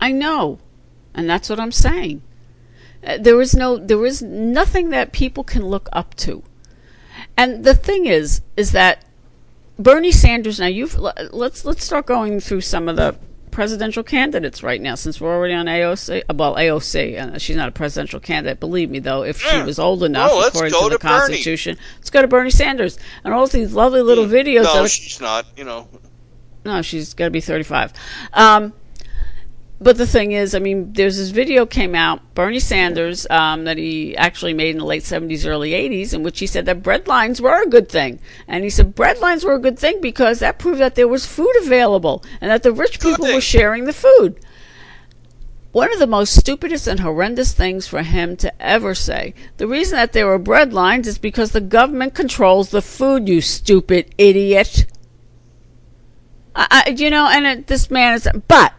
S2: I know, and that's what I'm saying. Uh, There is no, there is nothing that people can look up to. And the thing is, is that Bernie Sanders. Now you've let's let's start going through some of the presidential candidates right now, since we're already on AOC. Well, AOC. Uh, she's not a presidential candidate. Believe me, though, if she was old enough,
S1: Oh,
S2: according
S1: go
S2: to the
S1: Bernie.
S2: Constitution, let's go to Bernie Sanders and all these lovely little videos. that
S1: No,
S2: are-
S1: she's not. You know,
S2: no, she's got to be 35. Um, but the thing is, I mean, there's this video came out, Bernie Sanders, um, that he actually made in the late 70s, early 80s, in which he said that bread lines were a good thing. And he said bread lines were a good thing because that proved that there was food available and that the rich people were sharing the food. One of the most stupidest and horrendous things for him to ever say. The reason that there were bread lines is because the government controls the food, you stupid idiot. I, I, you know, and it, this man is, but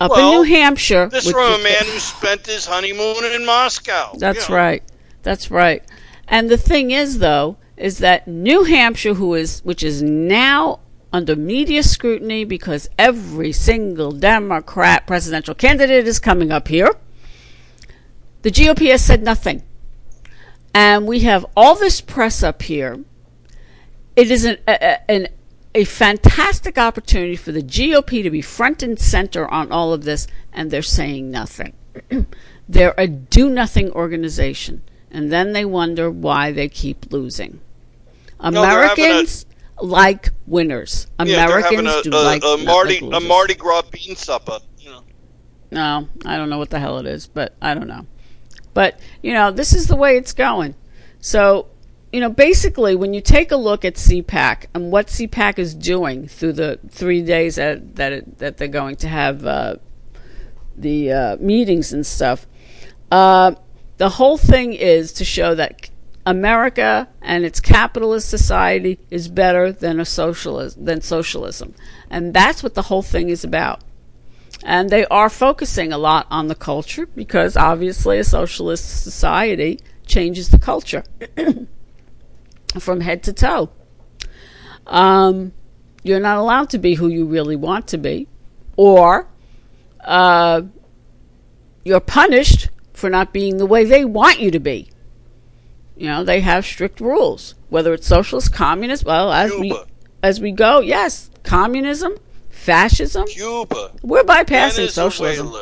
S2: up
S1: Well,
S2: in New Hampshire,
S1: this from a man who spent his honeymoon in Moscow.
S2: That's
S1: you know.
S2: right. That's right. And the thing is, though, is that New Hampshire, who is which is now under media scrutiny because every single Democrat presidential candidate is coming up here, the GOP has said nothing. And we have all this press up here. It is an, a, an, a fantastic opportunity for the GOP to be front and center on all of this, and they're saying nothing. they're a do nothing organization, and then they wonder why they keep losing. Americans a, like winners. Americans
S1: yeah,
S2: do
S1: a,
S2: like
S1: a Mardi
S2: like
S1: a Mardi Gras bean supper. You know.
S2: No, I don't know what the hell it is, but I don't know. But you know, this is the way it's going. So you know, basically, when you take a look at CPAC and what CPAC is doing through the three days that that, it, that they're going to have uh, the uh, meetings and stuff, uh, the whole thing is to show that America and its capitalist society is better than a socialist than socialism, and that's what the whole thing is about. And they are focusing a lot on the culture because obviously a socialist society changes the culture from head to toe. Um, you're not allowed to be who you really want to be, or uh, you're punished for not being the way they want you to be. You know, they have strict rules. Whether it's socialist, communist, well, as Cuba. we as we go, yes, communism, fascism.
S1: Cuba.
S2: We're bypassing socialism.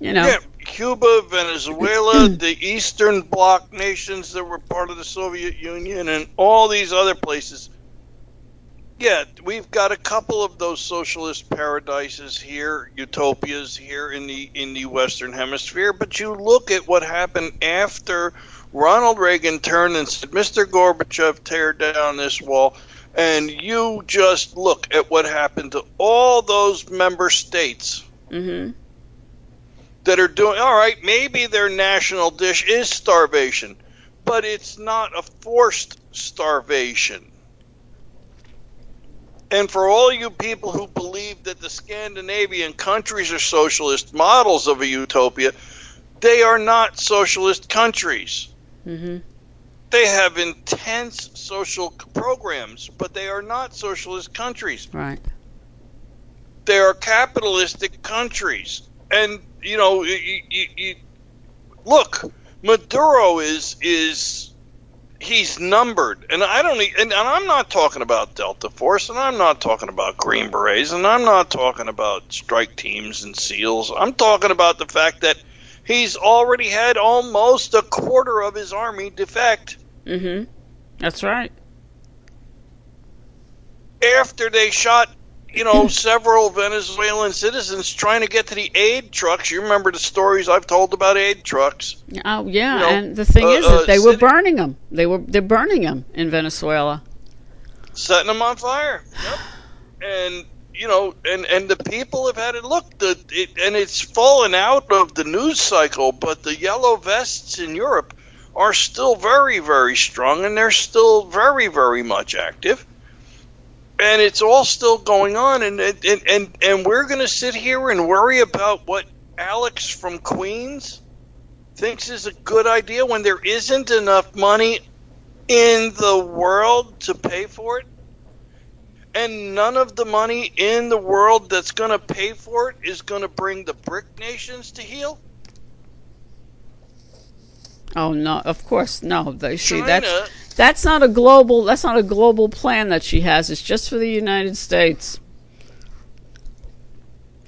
S2: You know.
S1: Yeah, Cuba, Venezuela, the Eastern Bloc nations that were part of the Soviet Union, and all these other places. Yeah, we've got a couple of those socialist paradises here, utopias here in the in the Western Hemisphere. But you look at what happened after Ronald Reagan turned and said, Mr. Gorbachev, tear down this wall. And you just look at what happened to all those member states
S2: mm-hmm.
S1: That are doing, all right, maybe their national dish is starvation, but it's not a forced starvation. And for all you people who believe that the Scandinavian countries are socialist models of a utopia, they are not socialist countries.
S2: Mm-hmm.
S1: They have intense social programs, but they are not socialist countries.
S2: Right.
S1: They are capitalistic countries, and you know, you, you, you, look, Maduro is is he's numbered, and I don't, and, and I'm not talking about Delta Force, and I'm not talking about Green Berets, and I'm not talking about strike teams and SEALs. I'm talking about the fact that he's already had almost a quarter of his army defect.
S2: Mm-hmm. That's right.
S1: After they shot, you know, several Venezuelan citizens trying to get to the aid trucks. You remember the stories I've told about aid trucks?
S2: Oh yeah, you know, and the thing uh, is that they uh, were burning them. They were they're burning them in Venezuela,
S1: setting them on fire. Yep. And you know, and and the people have had it. Look, the it, and it's fallen out of the news cycle, but the yellow vests in Europe are still very, very strong, and they're still very, very much active. And it's all still going on, and and and and we're going to sit here and worry about what Alex from Queens thinks is a good idea when there isn't enough money in the world to pay for it and none of the money in the world that's going to pay for it is going to bring the BRIC nations to heel?
S2: Oh no! Of course, no. They, see, that's that's not a global. That's not a global plan that she has. It's just for the United States.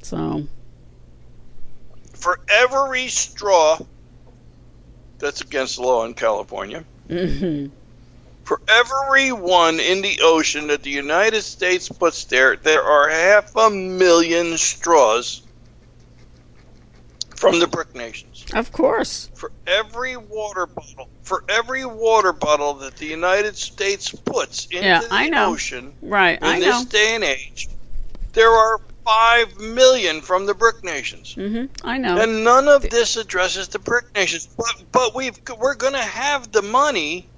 S2: So,
S1: for every straw that's against the law in California,
S2: mm-hmm.
S1: For every one in the ocean that the United States puts there, there are half a million straws from the BRIC nations.
S2: Of course.
S1: For every water bottle, for every water bottle that the United States puts into
S2: yeah,
S1: the
S2: I know.
S1: ocean
S2: right,
S1: in
S2: I
S1: this
S2: know.
S1: day and age, there are five million from the BRIC nations.
S2: Mm-hmm. I know.
S1: And none of this addresses the BRIC nations. But but we've we're going to have the money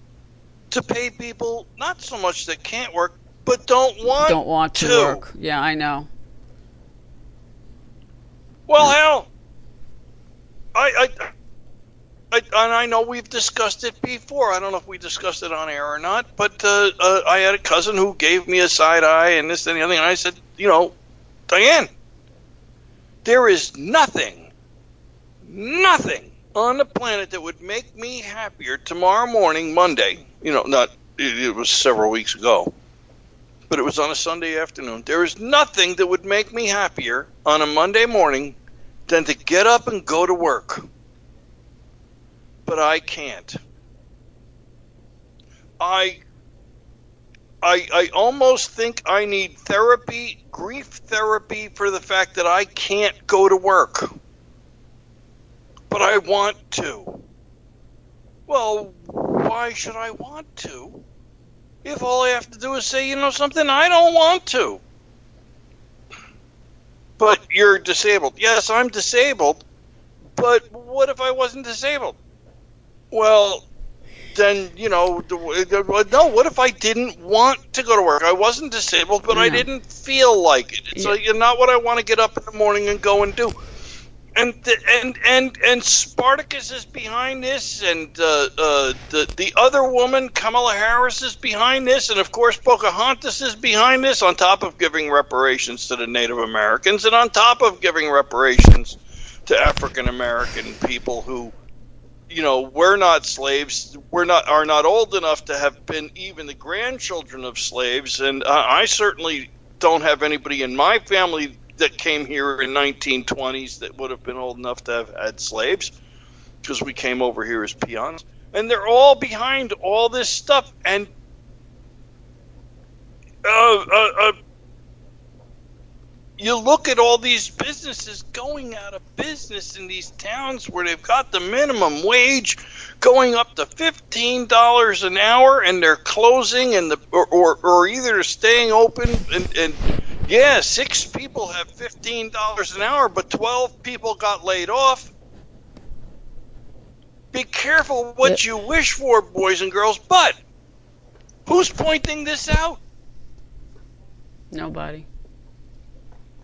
S1: to pay people not so much that can't work, but don't want
S2: don't want
S1: to,
S2: to. work. Yeah, I know.
S1: Well, hell, I, I I, and I know we've discussed it before. I don't know if we discussed it on air or not, but uh, uh, I had a cousin who gave me a side eye and this and the other thing. And I said, you know, Diane, there is nothing, nothing on the planet that would make me happier tomorrow morning, Monday. You know, not it, it was several weeks ago, but it was on a Sunday afternoon. There is nothing that would make me happier on a Monday morning than to get up and go to work but I can't. I I I almost think I need therapy, grief therapy for the fact that I can't go to work. But I want to. Well, why should I want to? If all I have to do is say, you know something, I don't want to. But you're disabled. Yes, I'm disabled. But what if I wasn't disabled? Well, then you know, no. What if I didn't want to go to work? I wasn't disabled, but I didn't feel like it. It's yeah. like, not what I want to get up in the morning and go and do. And and and and Spartacus is behind this, and uh, uh, the the other woman, Kamala Harris, is behind this, and of course Pocahontas is behind this. On top of giving reparations to the Native Americans, and on top of giving reparations to African American people who you know we're not slaves we're not are not old enough to have been even the grandchildren of slaves and uh, i certainly don't have anybody in my family that came here in 1920s that would have been old enough to have had slaves because we came over here as peons. And they're all behind all this stuff and uh, uh, uh you look at all these businesses going out of business in these towns where they've got the minimum wage going up to fifteen dollars an hour, and they're closing, and the or or, or either staying open, and, and yeah, six people have fifteen dollars an hour, but twelve people got laid off. Be careful what you wish for, boys and girls. But who's pointing this out?
S2: Nobody.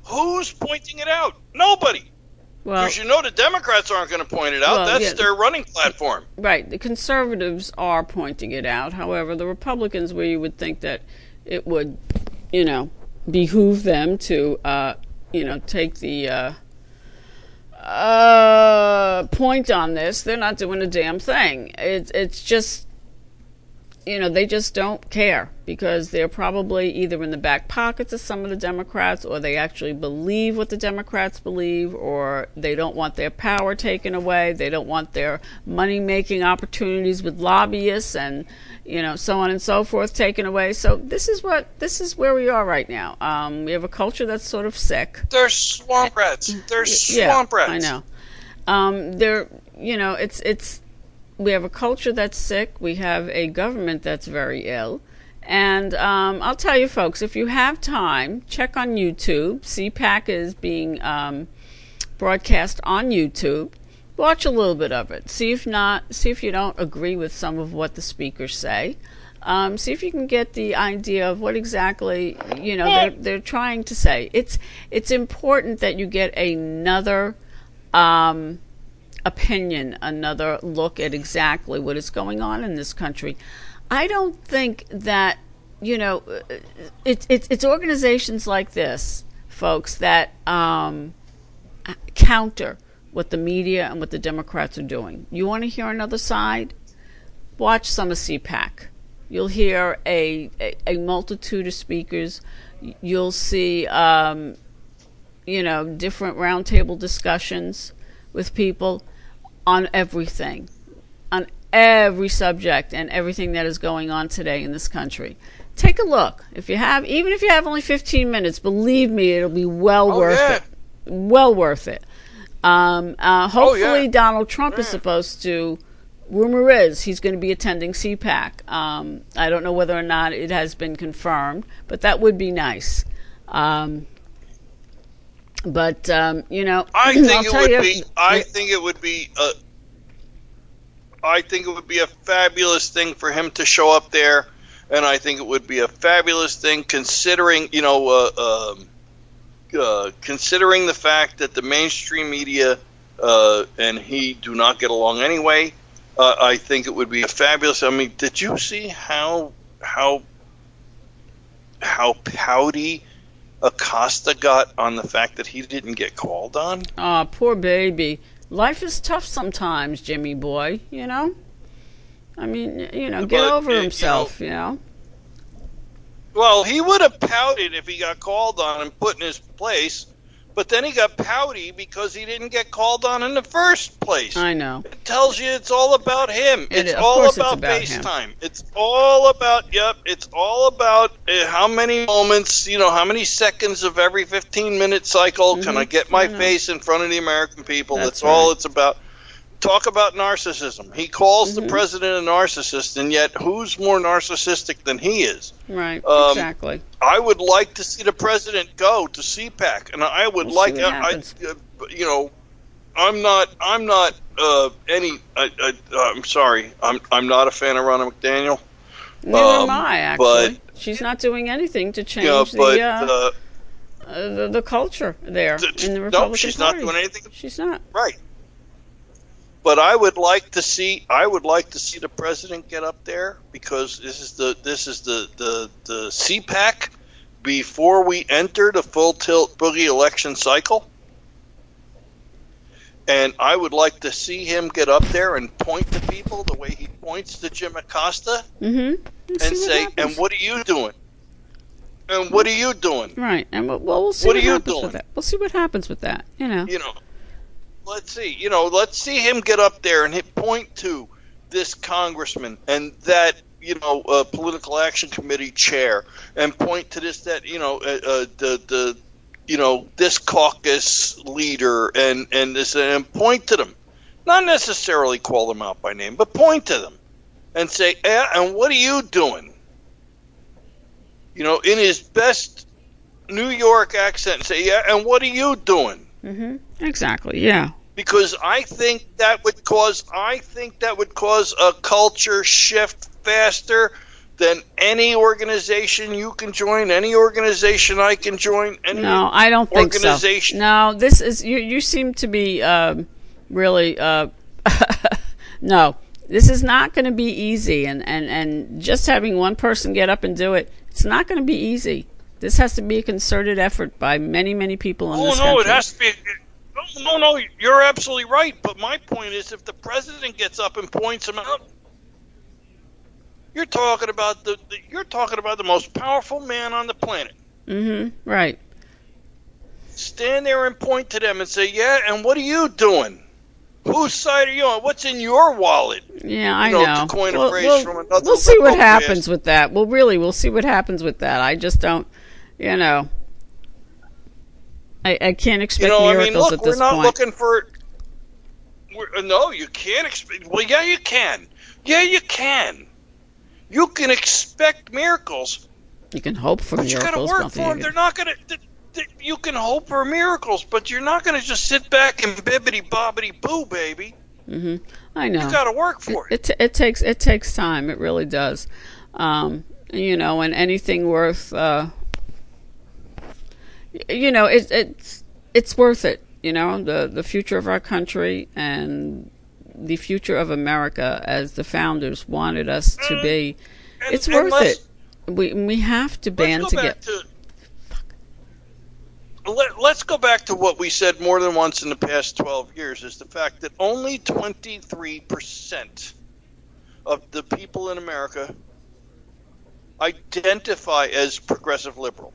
S1: Who's pointing it out? Nobody. Well, because you know the Democrats aren't going to point it out. Well, That's yeah, their running platform.
S2: Right. The conservatives are pointing it out. However, the Republicans, where you would think that it would, you know, behoove them to, uh, you know, take the uh, uh, point on this, they're not doing a damn thing. It's it's just you know, they just don't care because they're probably either in the back pockets of some of the Democrats or they actually believe what the Democrats believe or they don't want their power taken away. They don't want their money making opportunities with lobbyists and, you know, so on and so forth taken away. So this is what, this is where we are right now. Um, we have a culture that's sort of sick.
S1: They're swamp rats. They're swamp yeah, rats.
S2: I know. Um, they're, you know, it's, it's, we have a culture that's sick. We have a government that's very ill. And um, I'll tell you, folks, if you have time, check on YouTube. CPAC is being um, broadcast on YouTube. Watch a little bit of it. See if not. See if you don't agree with some of what the speakers say. Um, see if you can get the idea of what exactly you know they're they're trying to say. It's it's important that you get another um, opinion, another look at exactly what is going on in this country. I don't think that you know it's it's, it's organizations like this, folks, that um, counter what the media and what the Democrats are doing. You want to hear another side? Watch some of CPAC. You'll hear a, a, a multitude of speakers. You'll see, um, you know, different roundtable discussions with people on everything, on every subject and everything that is going on today in this country. Take a look. If you have, even if you have only 15 minutes, believe me, it'll be well oh, worth yeah. it. Well worth it. Um, uh, hopefully, oh, yeah. Donald Trump yeah. is supposed to. Rumor is he's going to be attending CPAC. Um, I don't know whether or not it has been confirmed, but that would be nice. Um, but um, you know,
S1: I think it would you, be. I think it would be. A, I think it would be a fabulous thing for him to show up there, and I think it would be a fabulous thing considering you know, uh, um, uh, considering the fact that the mainstream media uh, and he do not get along anyway. Uh, I think it would be a fabulous. I mean, did you see how how how pouty Acosta got on the fact that he didn't get called on?
S2: Ah, poor baby. Life is tough sometimes, Jimmy boy. You know. I mean, you know, get
S1: But,
S2: over
S1: uh, you
S2: himself. You know.
S1: Well, he would have pouted if he got called on and put in his place, but then he got pouty because he didn't get called on in the first place.
S2: I know.
S1: It tells you it's all about him.
S2: It
S1: it's all about,
S2: about.
S1: FaceTime. It's all about yep. It's all about uh, how many moments, you know, how many seconds of every 15 minute cycle can
S2: Mhm.
S1: I get my
S2: I
S1: face in front of the American people?
S2: That's
S1: That's, all
S2: right.
S1: it's about. Talk about narcissism. He calls
S2: Mhm.
S1: the president a narcissist, and yet who's more narcissistic than he is?
S2: Right.
S1: Um,
S2: exactly.
S1: I would like to see the president go to CPAC, and I would
S2: We'll
S1: like, I. I, uh, you know, I'm not, I'm not uh, any. I, I, I'm sorry, I'm, I'm not a fan of Ronna McDaniel.
S2: Neither
S1: um,
S2: am I. Actually, she's not doing anything to change
S1: You know, but
S2: the, uh,
S1: uh,
S2: uh, the the culture there
S1: th-
S2: in the Republican no,
S1: she's
S2: Party.
S1: not doing anything
S2: She's not.
S1: right. But I would like to see, I would like to see the president get up there because this is the, this is the, the, the CPAC before we enter the full tilt boogie election cycle. And I would like to see him get up there and point to people the way he points to Jim Acosta
S2: Mm-hmm.
S1: and say, "And what are you doing? And what are you doing?"
S2: Right, and we'll, well, we'll see
S1: What
S2: what,
S1: are you
S2: happens
S1: doing?
S2: with that. We'll see what happens with that. You know.
S1: You know, let's see. You know, let's see him get up there and hit point to this congressman and that you know uh, political action committee chair and point to this that you know uh, uh, the the you know this caucus leader and and this and point to them, not necessarily call them out by name, but point to them and say, eh, and what are you doing? You know, in his best New York accent, say, yeah, and what are you doing?
S2: Mm-hmm. Exactly. Yeah.
S1: because I think that would cause I think that would cause a culture shift faster than any organization you can join, any organization I can join, any
S2: No, I don't think so.
S1: organization.
S2: No, this is you. You seem to be um, really. Uh, no, this is not going to be easy, and, and and just having one person get up and do it, it's not going to be easy. This has to be a concerted effort by many, many people in
S1: Oh
S2: this
S1: no,
S2: country.
S1: it has to be. No, no, no, you're absolutely right. But my point is, if the president gets up and points him out, you're talking about the, the you're talking about the most powerful man on the planet.
S2: Mm-hmm. Right.
S1: stand there and point to them and say, "Yeah, and what are you doing? Whose side are you on? What's in your wallet?"
S2: Yeah, I
S1: know,
S2: know.
S1: to coin a phrase
S2: we'll-
S1: from another
S2: we'll see what happens with that. Well, really, we'll see what happens with that. I just don't, you know. I, I can't expect
S1: You know, I
S2: miracles
S1: mean, look,
S2: at
S1: we're
S2: this
S1: not
S2: point.
S1: looking for. We're, uh, no, you can't expect. Well, yeah, you can. Yeah, you can. You can expect miracles,
S2: you can hope for
S1: but you got to work for them. They're not to. You can hope for miracles, but you're not going to just sit back and bibbity bobbity boo, baby.
S2: hmm I know.
S1: You got to work for it.
S2: it, it, it takes it takes time. It really does. Um, you know, and anything worth, uh, you know, it, it's it's worth it. You know, the the future of our country and the future of America, as the founders wanted us to mm. be.
S1: And-
S2: it's
S1: and
S2: worth it. We we have to band together.
S1: to. Let, let's go back to what we said more than once in the past 12 years is the fact that only 23% of the people in America identify as progressive liberal.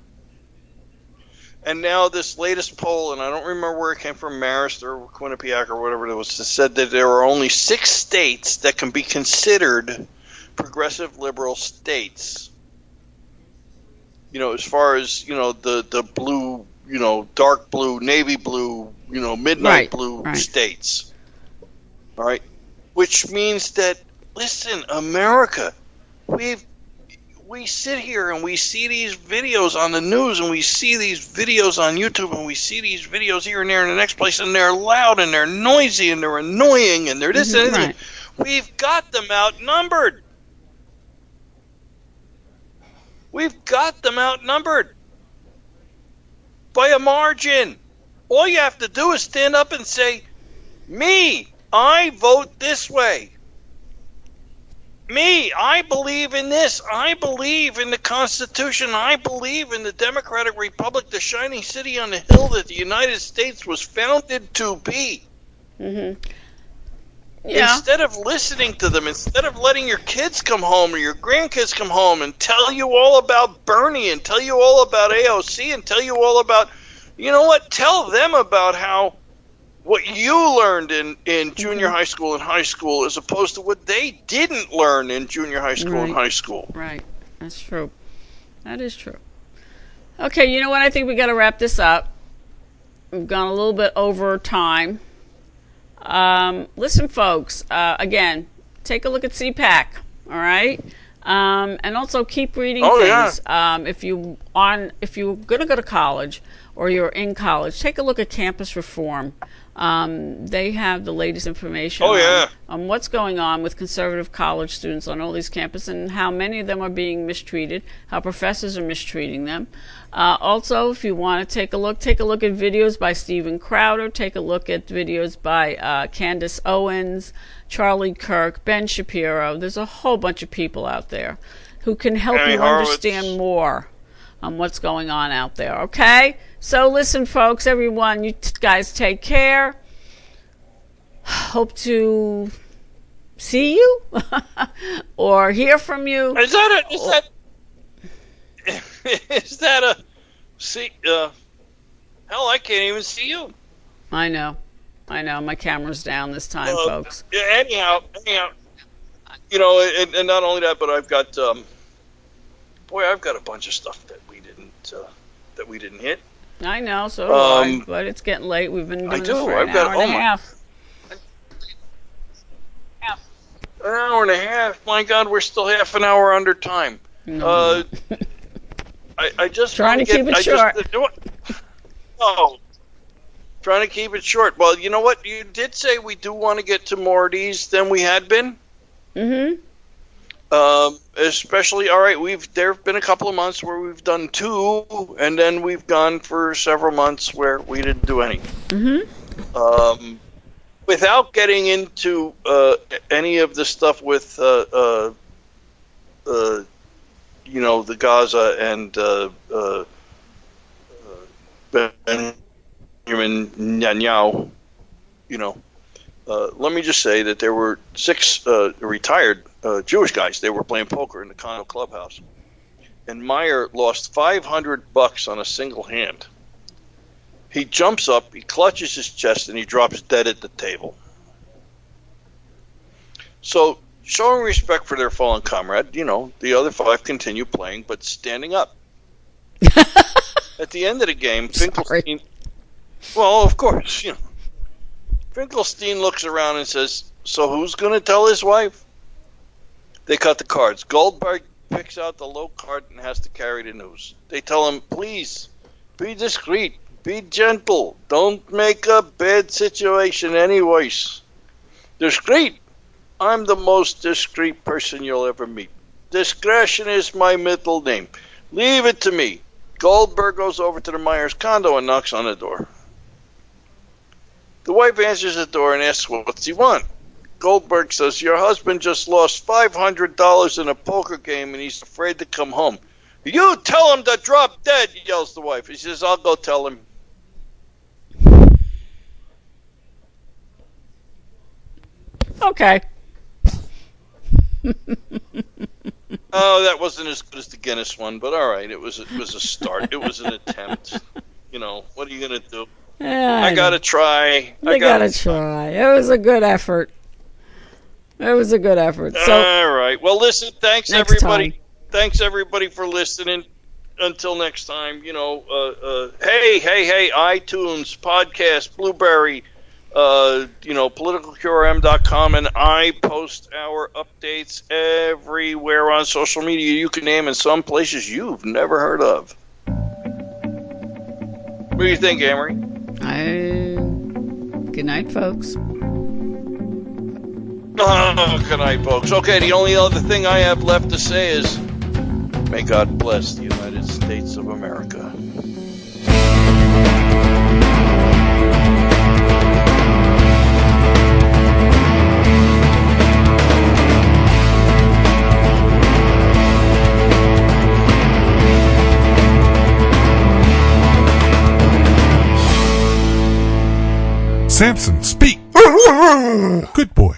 S1: And now this latest poll, and I don't remember where it came from, Marist or Quinnipiac or whatever it was, said that there are only six states that can be considered progressive liberal states you know, as far as you know, the the blue, you know, dark blue, navy blue, you know, midnight
S2: Right,
S1: blue
S2: right.
S1: states. All right, which means that listen, America, we've we sit here and we see these videos on the news and we see these videos on YouTube and we see these videos here and there in the next place and they're loud and they're noisy and they're annoying and they're this
S2: Mhm,
S1: and that. We've got them outnumbered. We've got them outnumbered by a margin. All you have to do is stand up and say, Me, I vote this way. Me, I believe in this. I believe in the Constitution. I believe in the Democratic Republic, the shining city on the hill that the United States was founded to be.
S2: Mm-hmm. Yeah.
S1: Instead of listening to them, instead of letting your kids come home or your grandkids come home and tell you all about Bernie and tell you all about AOC and tell you all about, you know what? Tell them about how what you learned in, in junior mm-hmm. high school and high school as opposed to what they didn't learn in junior high school right. and high school.
S2: Right. That's true. That is true. Okay, you know what? I think we got to wrap this up. We've gone a little bit over time. Um, listen, folks, uh, again, take a look at CPAC, all right? Um, and also keep reading
S1: oh,
S2: things.
S1: Yeah.
S2: Um, if you on if you're going to go to college or you're in college, take a look at campus reform. Um, they have the latest information
S1: oh, yeah.
S2: on, on, what's going on with conservative college students on all these campuses and how many of them are being mistreated, how professors are mistreating them. Uh, also, if you want to take a look, take a look at videos by Steven Crowder, take a look at videos by uh, Candace Owens, Charlie Kirk, Ben Shapiro. There's a whole bunch of people out there who can help
S1: Amy
S2: you
S1: Horowitz.
S2: understand more on what's going on out there. Okay? So listen, folks, everyone, you t- guys take care. Hope to see you or hear from you.
S1: Is that a, is that is that a see? Uh, hell, I can't even see you.
S2: I know, I know. My camera's down this time, uh, folks.
S1: Yeah. Anyhow, anyhow, you know, and, and, not only that, but I've got, um, boy, I've got a bunch of stuff that we didn't uh, that we didn't hit.
S2: I know, so um, I, but it's getting late. We've been doing I
S1: do.
S2: this for
S1: I've
S2: an
S1: got,
S2: hour and
S1: oh
S2: a
S1: my,
S2: half.
S1: An hour and a half. My God, we're still half an hour under time. Uh, I, I just
S2: trying to
S1: get,
S2: keep it
S1: I
S2: short.
S1: Just, oh, trying to keep it short. Well, you know what? You did say we do want to get to more of these than we had been.
S2: Mm-hmm.
S1: Um, especially, all right, we've there have been a couple of months where we've done two, and then we've gone for several months where we didn't do any.
S2: Mm-hmm.
S1: Um, without getting into uh, any of the stuff with, uh, uh, uh you know, the Gaza and uh, uh, Benjamin Netanyahu, you know, let me just say that there were six retired Uh, Jewish guys. They were playing poker in the condo clubhouse, and Meyer lost 500 bucks on a single hand. He jumps up, he clutches his chest, and he drops dead at the table. So, showing respect for their fallen comrade, you know, the other five continue playing, but standing up. at the end of the game, Finkelstein. Well, of course, you know. Finkelstein looks around and says, So who's going to tell his wife? They cut the cards. Goldberg picks out the low card and has to carry the news. They tell him, Please, be discreet. Be gentle. Don't make a bad situation any worse. Discreet. I'm the most discreet person you'll ever meet. Discretion is my middle name. Leave it to me. Goldberg goes over to the Meyer's condo and knocks on the door. The wife answers the door and asks, What's he want? Goldberg says, Your husband just lost $500 in a poker game and he's afraid to come home. You tell him to drop dead, yells the wife. He says, I'll go tell him.
S2: Okay.
S1: oh, that wasn't as good as the Guinness one, but all right. It was it was a start. it was an attempt. You know, what are you gonna do?
S2: Yeah,
S1: I, gotta try.
S2: I
S1: gotta,
S2: gotta try. It was a good effort. It was a good effort. So,
S1: all right. Well, listen. Thanks everybody. Time. Thanks everybody for listening. Until next time, you know. Uh, uh, hey, hey, hey! iTunes podcast, Blubrry. uh, you know, politicalqrm.com, and I post our updates everywhere on social media you can name in some places you've never heard of. What do you think, Anne Marie?
S2: I... Good night, folks.
S1: Oh, good night, folks. Okay, the only other thing I have left to say is may God bless the United States of America.
S3: Samson, speak. Good boy.